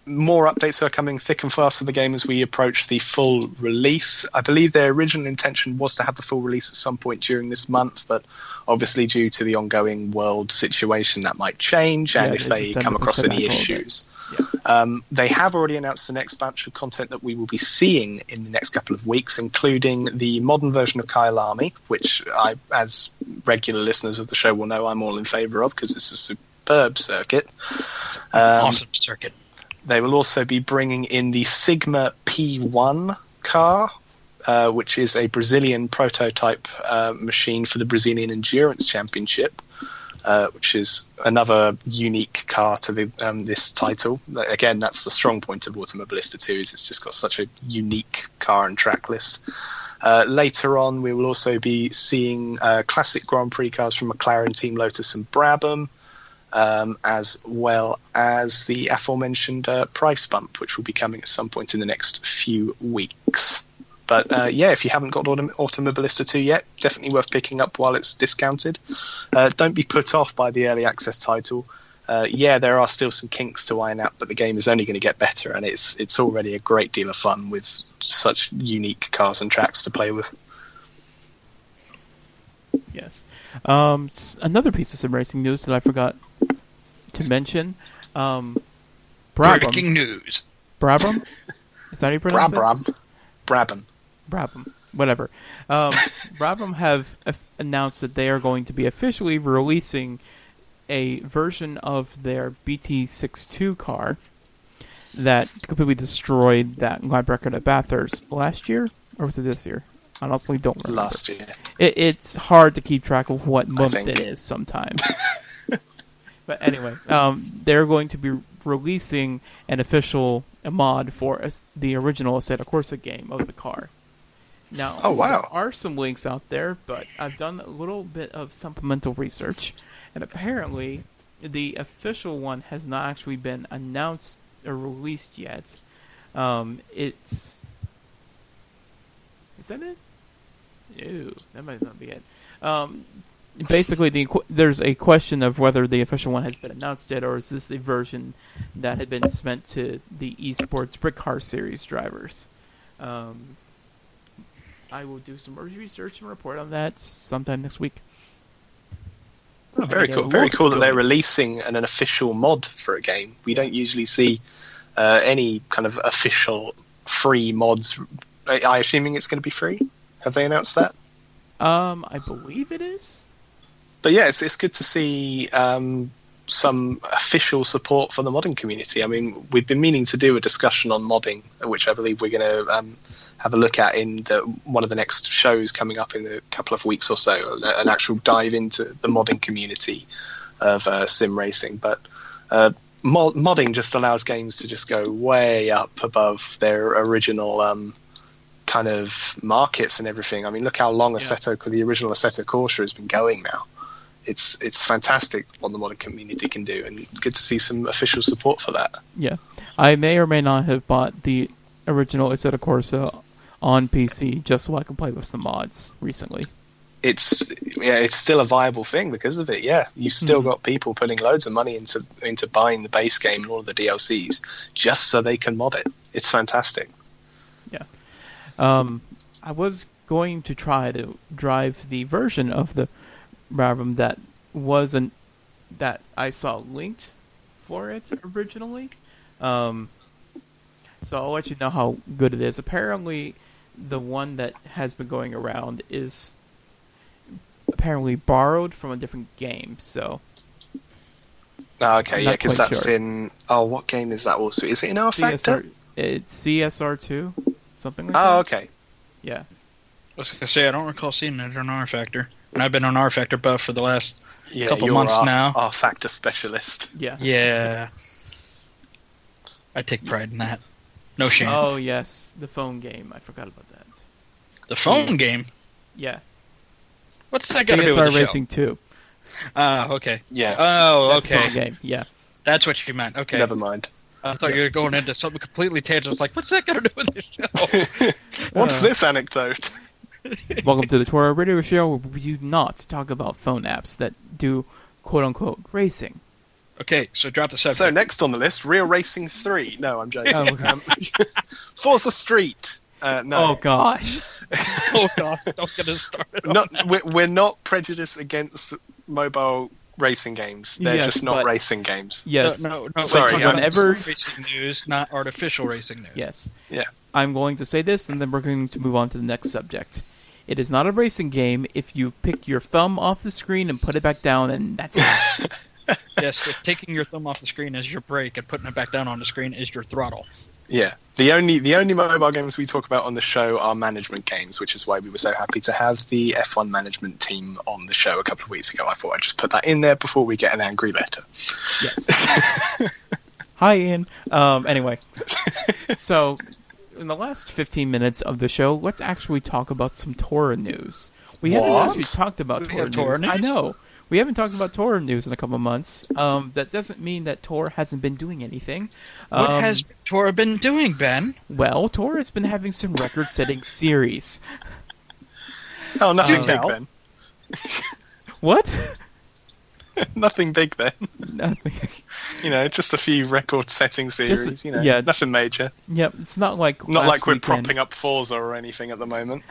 more updates are coming thick and fast for the game as we approach the full release. I believe their original intention was to have the full release at some point during this month, but obviously due to the ongoing world situation, that might change. And Yeah, if they come across any a little bit. issues, Yeah. um, they have already announced the next batch of content that we will be seeing in the next couple of weeks, including the modern version of Kyalami, which I, as regular listeners of the show will know, I'm all in favour of because it's a superb circuit. Um, awesome circuit. They will also be bringing in the Sigma P1 car, uh, which is a Brazilian prototype uh, machine for the Brazilian Endurance Championship, uh, which is another unique car to the, um, this title. Again, that's the strong point of Automobilista 2 is it's just got such a unique car and track list. Uh, later on, we will also be seeing uh, classic Grand Prix cars from McLaren, Team Lotus, and Brabham um, as well as the aforementioned uh, price bump, which will be coming at some point in the next few weeks. But uh, yeah, if you haven't got Autom- Automobilista 2 yet, definitely worth picking up while it's discounted. Uh, don't be put off by the early access title. Uh, yeah, there are still some kinks to iron out, but the game is only going to get better, and it's it's already a great deal of fun with such unique cars and tracks to play with. Yes. Um, another piece of sim racing news that I forgot to mention. Um, Brabham. Breaking news. Brabham? Is that how you pronounce it? Brabham, Brabham. Whatever. Um, Brabham have announced that they are going to be officially releasing a version of their BT62 car that completely destroyed that lab record at Bathurst last year, or was it this year? I honestly don't remember. Last year, It, it's hard to keep track of what month it is sometimes. but anyway, um, they're going to be releasing an official mod for the original Assetto Corsa game of the car. Now, Oh, wow. there are some links out there, but I've done a little bit of supplemental research, and apparently, the official one has not actually been announced or released yet. Um, it's is that it? Ew, that might not be it. Um, basically, the there's a question of whether the official one has been announced yet, or is this the version that had been sent to the esports brick car series drivers? Um, I will do some research and report on that sometime next week. Oh, very cool. Very cool that they're releasing an, an official mod for a game. We don't usually see uh, any kind of official free mods. I, I assuming it's going to be free. Have they announced that? Um, I believe it is. But yeah, it's it's good to see um, some official support for the modding community. I mean, we've been meaning to do a discussion on modding, which I believe we're going to um, have a look at in the, one of the next shows coming up in a couple of weeks or so. An actual dive into the modding community of uh, sim racing, but. Uh, mod- modding just allows games to just go way up above their original um, kind of markets and everything. I mean, look how long Assetto, the original Assetto Corsa, has been going now. It's it's fantastic what the modding community can do, and it's good to see some official support for that. Yeah, I may or may not have bought the original Assetto Corsa on PC just so I can play with some mods recently. It's yeah, it's still a viable thing because of it. Yeah, you still Mhm. got people putting loads of money into into buying the base game and all of the DLCs just so they can mod it. It's fantastic. Yeah, um, I was going to try to drive the version of the Brabham that wasn't that I saw linked for it originally. Um, so I'll let you know how good it is. Apparently, the one that has been going around is apparently borrowed from a different game. So Oh, okay, yeah, because that's sure. in. Oh, what game is that also? Is it in rFactor? CSR, it's CSR two, something like that. Oh, okay. Yeah. I was gonna say I don't recall seeing it on rFactor, and I've been on rFactor buff for the last. Yeah, Couple you're months our, now. rFactor specialist. Yeah. Yeah, I take pride in that. No shame. Oh yes, the phone game. I forgot about that. the phone game. Yeah. What's that got to do with CSR the Racing two. show? Ah, okay. Yeah, Oh, That's the phone okay. game. Yeah. That's what you meant. Okay. never mind. I thought you were going into something completely tangent. I was like, what's that got to do with the show? What's Uh, this anecdote? Welcome to the Tora Radio Show, where we do not talk about phone apps that do quote unquote racing. okay, so drop the subject. So next on the list, Real Racing Three. No, I'm joking. Oh, okay. Um, Forza Street. Uh, no, Oh gosh. oh gosh, don't get us started. not we're, we're not prejudiced against mobile racing games. They're Yes, just not but- racing games. Yes. No, no, no. Sorry, we're talking Whenever- racing news, not artificial racing news. Yes. Yeah. I'm going to say this, and then we're going to move on to the next subject. It is not a racing game if you pick your thumb off the screen and put it back down, and that's it. Yes, if taking your thumb off the screen is your brake and putting it back down on the screen is your throttle. Yeah. The only the only mobile games we talk about on the show are management games, which is why we were so happy to have the F1 management team on the show a couple of weeks ago. I thought I'd just put that in there before we get an angry letter. yes. Hi, Ian. Um, anyway, so in the last 15 minutes of the show, let's actually talk about some Tora news. We haven't actually talked about We Tora Tora news. I know. We haven't talked about Tora news in a couple of months. Um, that doesn't mean that Tor hasn't been doing anything. What Um, has Tora been doing, Ben? Well, Tor has been having some record-setting series. Oh, nothing Do big tell. then. What? nothing big then. Nothing. You know, just a few record-setting series. you know, yeah. nothing major. Yep, it's not like Not like we're weekend. propping up Forza or anything at the moment.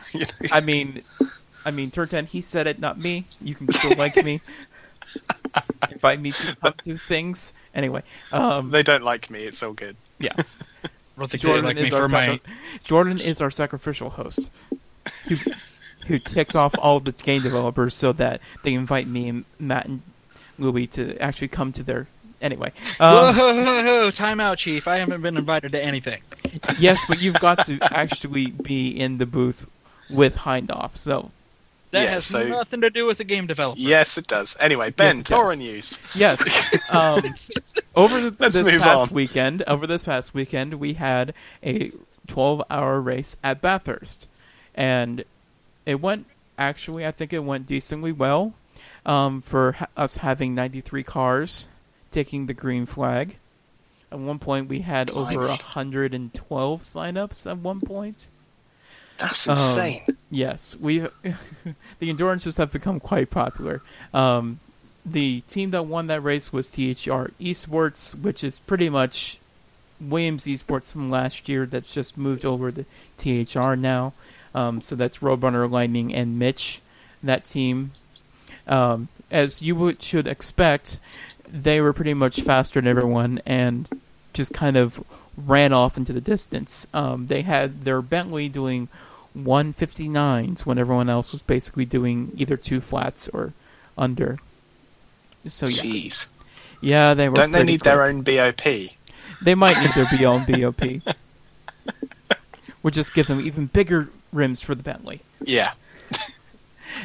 I mean, I mean, Turten, he said it, not me. You can still like me. Invite me to come to things. Anyway, um, they don't like me. It's all good. yeah. I they Jordan like me is our for my. Jordan is our sacrificial host, who, who ticks off all the game developers so that they invite me and Matt and Louie to actually come to their. Anyway, Whoa, um, ho, ho, ho, time out, Chief. I haven't been invited to anything. yes, but you've got to actually be in the booth with Hindoff. So That Yeah, has so- nothing to do with the game developer. Yes, it does. Anyway, Ben, it Tora news. Yes. Um, over the, this past on. weekend, over this past weekend, we had a 12-hour race at Bathurst, and it went. Actually, I think it went decently well. Um, for ha- us having 93 cars taking the green flag. At one point, we had over 112 signups. At one point. That's Um, insane. Yes, we the endurances have become quite popular. Um, the team that won that race was THR Esports, which is pretty much Williams Esports from last year. That's just moved over to THR now. Um, so that's Roadrunner Lightning and Mitch. That team, um, as you would, should expect, they were pretty much faster than everyone and just kind of ran off into the distance. Um, they had their Bentley doing 159s when everyone else was basically doing either two flats or under. So yeah, Jeez. yeah, they were. Don't they pretty need their own BOP? They might need their own BOP. We'll just give them even bigger rims for the Bentley. Yeah.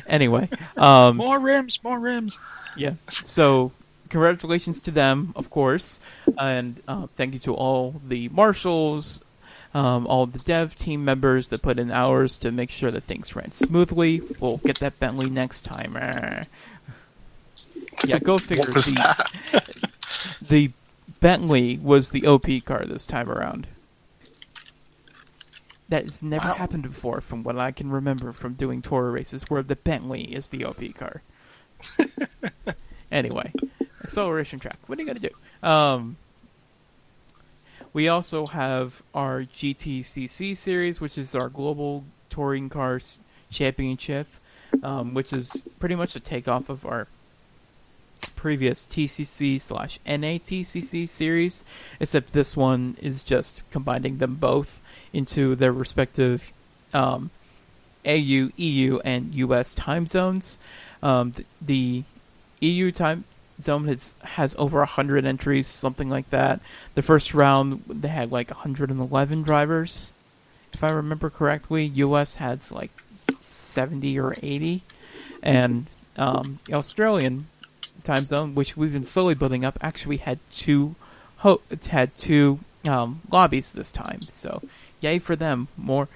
Anyway, um, More rims, more rims. yeah. So congratulations to them, of course, and uh, thank you to all the marshals, um, all the dev team members that put in hours to make sure that things ran smoothly. We'll get that Bentley next time. Yeah, go figure. The, the Bentley was the OP car this time around. That has never Wow. happened before, from what I can remember from doing tour races, where the Bentley is the OP car. anyway, acceleration track. What are you gonna do? Um, we also have our GTCC series, which is our global touring cars championship, um, which is pretty much a takeoff of our previous TCC slash NATCC series, except this one is just combining them both into their respective um, AU, EU, and US time zones. Um, th- the EU time zone has has over hundred entries, something like that. The first round they had like 111 drivers, if I remember correctly. U.S. had like 70 or 80, and um, Australian time zone, which we've been slowly building up, actually had two ho- had two um, lobbies this time. So, yay for them! More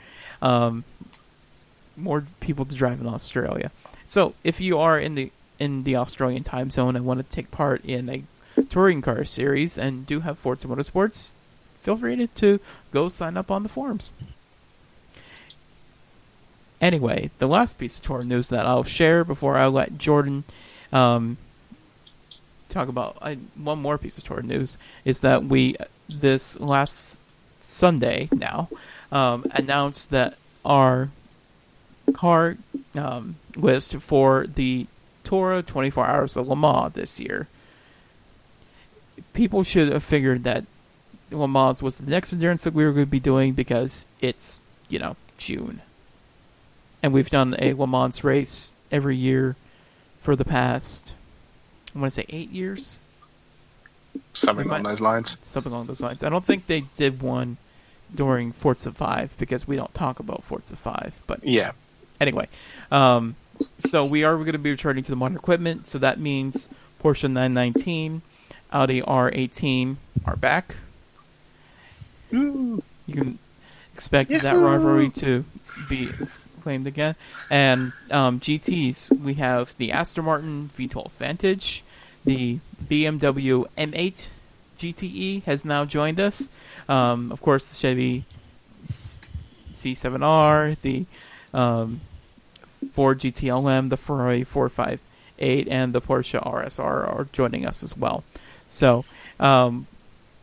um, more people to drive in Australia. So, if you are in the in the Australian time zone and want to take part in a touring car series and do have Forza Motorsports, feel free to, go sign up on the forums. Anyway, the last piece of tour news that I'll share before I let Jordan um, talk about uh, one more piece of tour news is that we this last Sunday now um, announced that our car um, list for the Tora 24 Hours of Le Mans this year. People should have figured that Le Mans was the next endurance that we were going to be doing because it's, you know, June. And we've done a Le Mans race every year for the past, I want to say eight years? Something along those lines. Something along those lines. I don't think they did one during Forza 5 because we don't talk about Forza 5, but Yeah. anyway, um, so we are going to be returning to the modern equipment. So that means Porsche 919, Audi R18 are back. You can expect that rivalry to be claimed again. And um, GTs, we have the Aston Martin V12 Vantage, the BMW M8 GTE has now joined us. Um, of course, the Chevy C- C7R, the um, Ford GTLM, the Ferrari 458, and the Porsche RSR are joining us as well. So, um,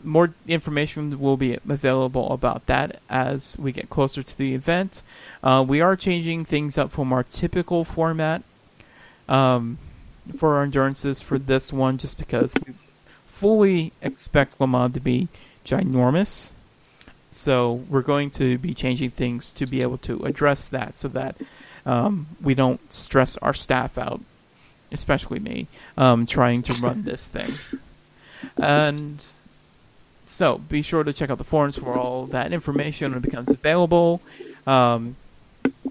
more information will be available about that as we get closer to the event. Uh, we are changing things up from our typical format um, for our endurances for this one, just because we fully expect Le Mans to be ginormous. So we're going to be changing things to be able to address that, so that um, we don't stress our staff out, especially me, um, trying to run this thing. And so be sure to check out the forums for all that information when it becomes available. Um,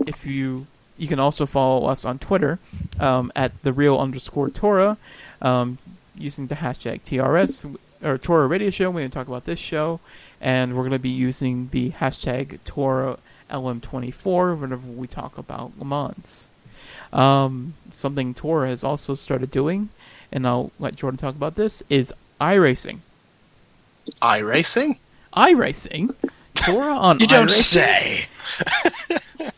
if you you can also follow us on Twitter um, at the real underscore Tora um, using the hashtag TRS or Tora Radio Show. We're going to talk about this show, and we're going to be using the hashtag Tora LM24 whenever we talk about Le Mans. Um, something Tora has also started doing, and I'll let Jordan talk about this, is iRacing. iRacing? iRacing? Tora on You don't iRacing? say.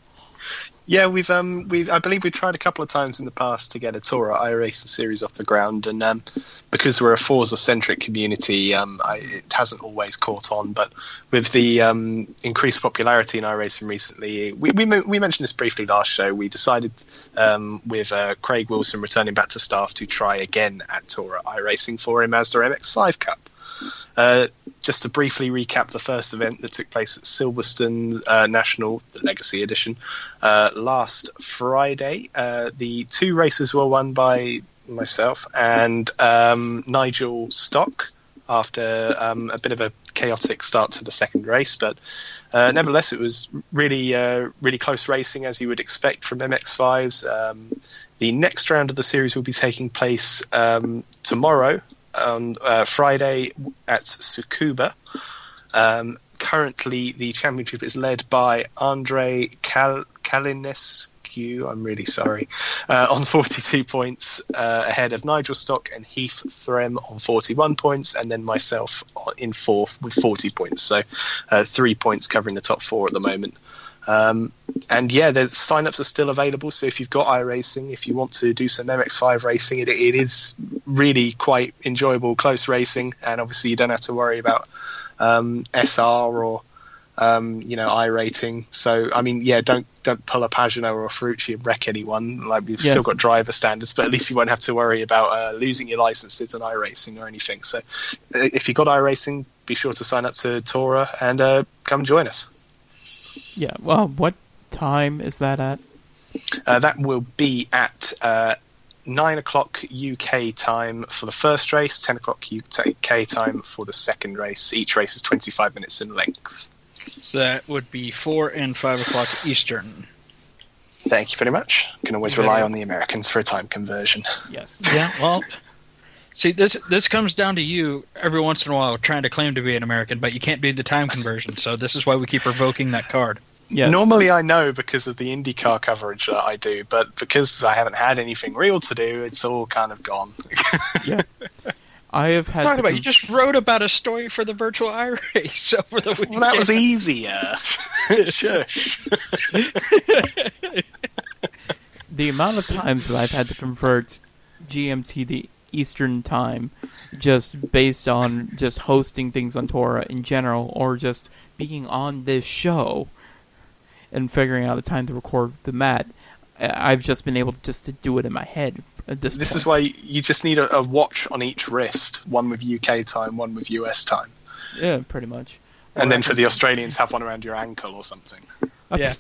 Yeah, we've um we I believe we've tried a couple of times in the past to get a Tora iRacing series off the ground, and um, because we're a Forza centric community, um, I, it hasn't always caught on. But with the um, increased popularity in iRacing recently, we, we we mentioned this briefly last show. We decided um, with uh, Craig Wilson returning back to staff to try again at Tora iRacing for a Mazda MX-5 Cup. Uh, just to briefly recap the first event that took place at Silverstone uh, National, the Legacy Edition, uh, last Friday. Uh, the two races were won by myself and um, Nigel Stock after um, a bit of a chaotic start to the second race, but uh, nevertheless, it was really, really close racing as you would expect from MX5s. Um, the next round of the series will be taking place um, tomorrow on uh, Friday at Tsukuba. Um, currently, the championship is led by Andre Kal- Kalinescu. I'm really sorry. Uh, on 42 points, uh, ahead of Nigel Stock and Heath Threm on 41 points, and then myself in fourth with 40 points. So, uh, three points covering the top four at the moment. Um, and yeah, the sign-ups are still available. So if you've got iRacing, if you want to do some MX5 racing, it, it is really quite enjoyable, close racing, and obviously you don't have to worry about um, SR or um, you know iRating. So I mean, yeah, don't don't pull a Pagenaud or a Ferrucci and wreck anyone. Like we've Yes. still got driver standards, but at least you won't have to worry about uh, losing your licenses on iRacing or anything. So uh, if you've got iRacing, be sure to sign up to Tora and uh, come join us. Yeah. Well, what time is that at? Uh, that will be at uh, nine o'clock UK time for the first race, ten o'clock UK time for the second race. Each race is twenty-five minutes in length. So that would be four and five o'clock Eastern. Thank you very much. Can always rely on the Americans for a time conversion. Yes. Yeah, well, see, this this comes down to you every once in a while trying to claim to be an American, but you can't do the time conversion. So this is why we keep revoking that card. Yes. Normally, I know because of the IndyCar coverage that I do, but because I haven't had anything real to do, it's all kind of gone. yeah. I have had Talk about con- you just wrote about a story for the virtual iRace over the weekend. well, that was easier. Shush. the amount of times that I've had to convert GMT to Eastern time just based on just hosting things on Tora in general or just being on this show and figuring out a time to record the mat. I- I've just been able to just to do it in my head at this This point. is why you just need a, a watch on each wrist, one with UK time, one with US time. Yeah, pretty much. And then for the Australians, have one around your ankle or something. Yeah.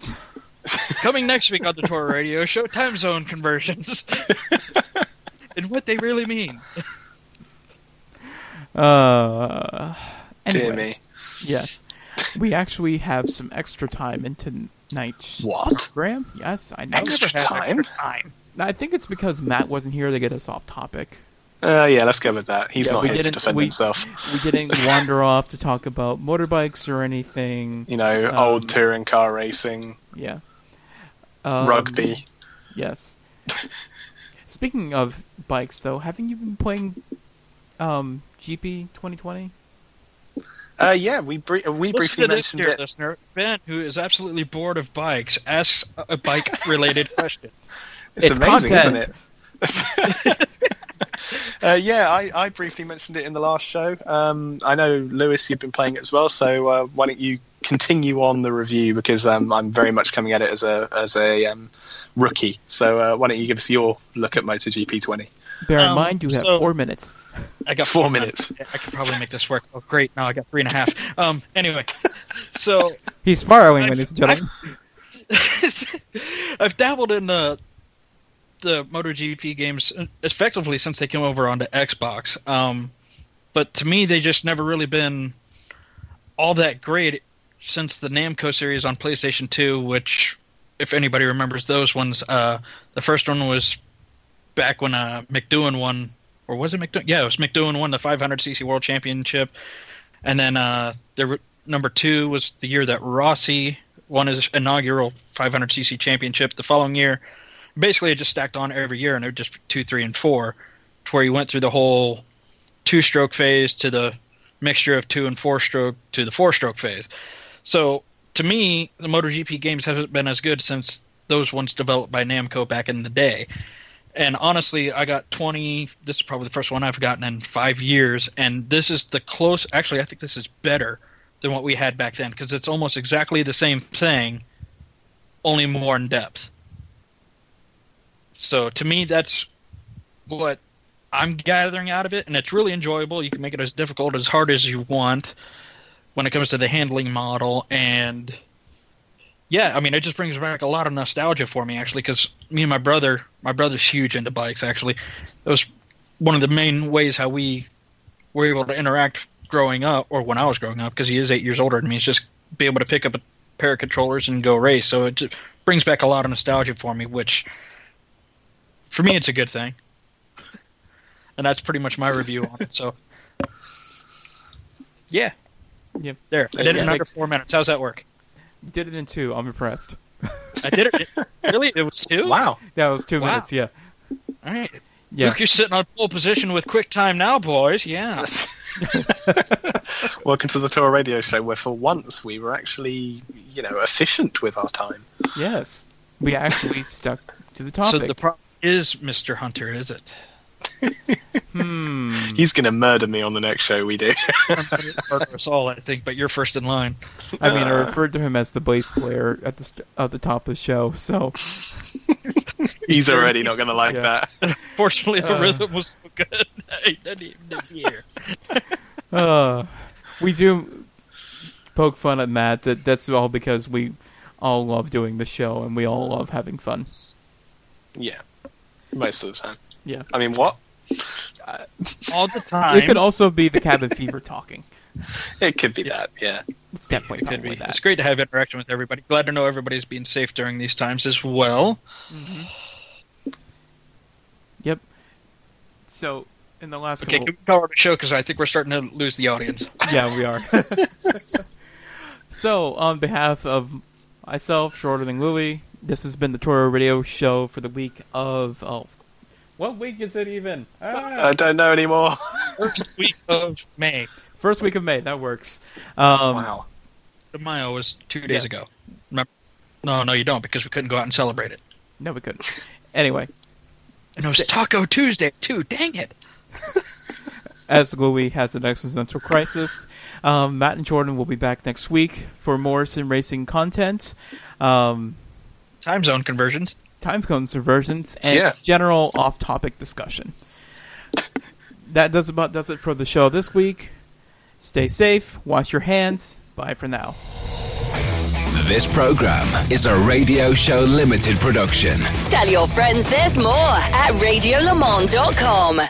Coming next week on the Tora Radio Show, time zone conversions and what they really mean. Uh, Dear anyway, me. yes. We actually have some extra time in tonight's What? program. Yes, I know. Extra Never time? extra time. I think it's because Matt wasn't here to get us off topic. Uh, yeah, let's go with that. He's Yeah, not we here to defend we- himself. We didn't wander off to talk about motorbikes or anything. You know, Um, old touring car racing, Yeah. Um, rugby. Yes. Speaking of bikes, though, haven't you been playing um, GP 2020? Uh, yeah, we bri- we Listen briefly to this, mentioned dear it. listener. Ben, who is absolutely bored of bikes, asks a bike-related question. It's, It's amazing, content. isn't it? uh, yeah, I, I briefly mentioned it in the last show. Um, I know Lewis, you've been playing it as well. So uh, why don't you continue on the review because um, I'm very much coming at it as a as a um, rookie. So uh, why don't you give us your look at MotoGP 20? Bear in Um, mind, you have so- four minutes. I got Four minutes. I could probably make this work. Oh, great! Now I got three and a half. Um. Anyway, so He's spiraling, I've- ladies and gentlemen. I've dabbled in the the MotoGP games effectively since they came over onto Xbox. Um, but to me, they just never really been all that great since the Namco series on PlayStation 2, which, if anybody remembers those ones, uh, the first one was back when uh, Mick Doohan won, or was it Mick Doohan? Yeah, it was Mick Doohan won the 500cc World Championship, and then uh, number two was the year that Rossi won his inaugural 500cc championship. The following year, basically, it just stacked on every year, and it was just two, three, and four, to where you went through the whole two-stroke phase to the mixture of two and four-stroke to the four-stroke phase. So to me, the MotoGP games haven't been as good since those ones developed by Namco back in the day. And honestly, I got 20. This is probably the first one I've gotten in five years, and this is the close. Actually, I think this is better than what we had back then because it's almost exactly the same thing, only more in depth. So to me, that's what I'm gathering out of it, and it's really enjoyable. You can make it as difficult as hard as you want when it comes to the handling model, and yeah, I mean, it just brings back a lot of nostalgia for me actually, because me and my brother, my brother's huge into bikes. Actually, it was one of the main ways how we were able to interact growing up, or when I was growing up, because he is eight years older than me. Is just be able to pick up a pair of controllers and go race. So it just brings back a lot of nostalgia for me, which for me it's a good thing. And that's pretty much my review on it. So yeah, Yep. there. I did it in under four minutes. How's that work? You did it in two. I'm impressed. I did it. really? It was two. Wow. Yeah, it was two Wow. minutes. Yeah. All right. Yeah. Luke, you're sitting on pole position with quick time now, boys. Yeah. Welcome to the Tora Radio Show, where for once we were actually, you know, efficient with our time. Yes. We actually stuck to the topic. So the problem is Mr. Hunter, is it? Hmm. He's going to murder me on the next show we do. Murder us all, I think, but you're first in line. I mean, I referred to him as the bass player at the st- at the top of the show. So He's already not going to like Yeah. that. Fortunately, the Uh. rhythm was so good. I didn't even hear. uh, we do poke fun at Matt. That that's all because we all love doing the show and we all love having fun. Yeah, most of the time. Yeah. I mean, what? all the time. It could also be the cabin fever talking. It could be that. Yeah. It's definitely It could be. that. It's great to have interaction with everybody. Glad to know everybody's being safe during these times as well. Mm-hmm. Yep. So in the last Okay, couple, can we power the show because I think we're starting to lose the audience. yeah, we are. so on behalf of myself, shorter than Louie, this has been the Tora Radio Show for the week of oh, what week is it even? Ah, I don't know anymore. First week of May. first week of May. That works. Um, wow. The Mayo was two days Yeah. ago. Remember? No, no, you don't because we couldn't go out and celebrate it. No, we couldn't. Anyway, And it was Sta- Taco Tuesday too. Dang it! as Louie has an existential crisis. Um, Matt and Jordan will be back next week for more sim racing content, um, Time zone conversions. Time code conversions, and Yeah. general off-topic discussion. That does about does it for the show this week. Stay safe. Wash your hands. Bye for now. This program is a Radio Show Limited production. Tell your friends there's more at radiolemans.com.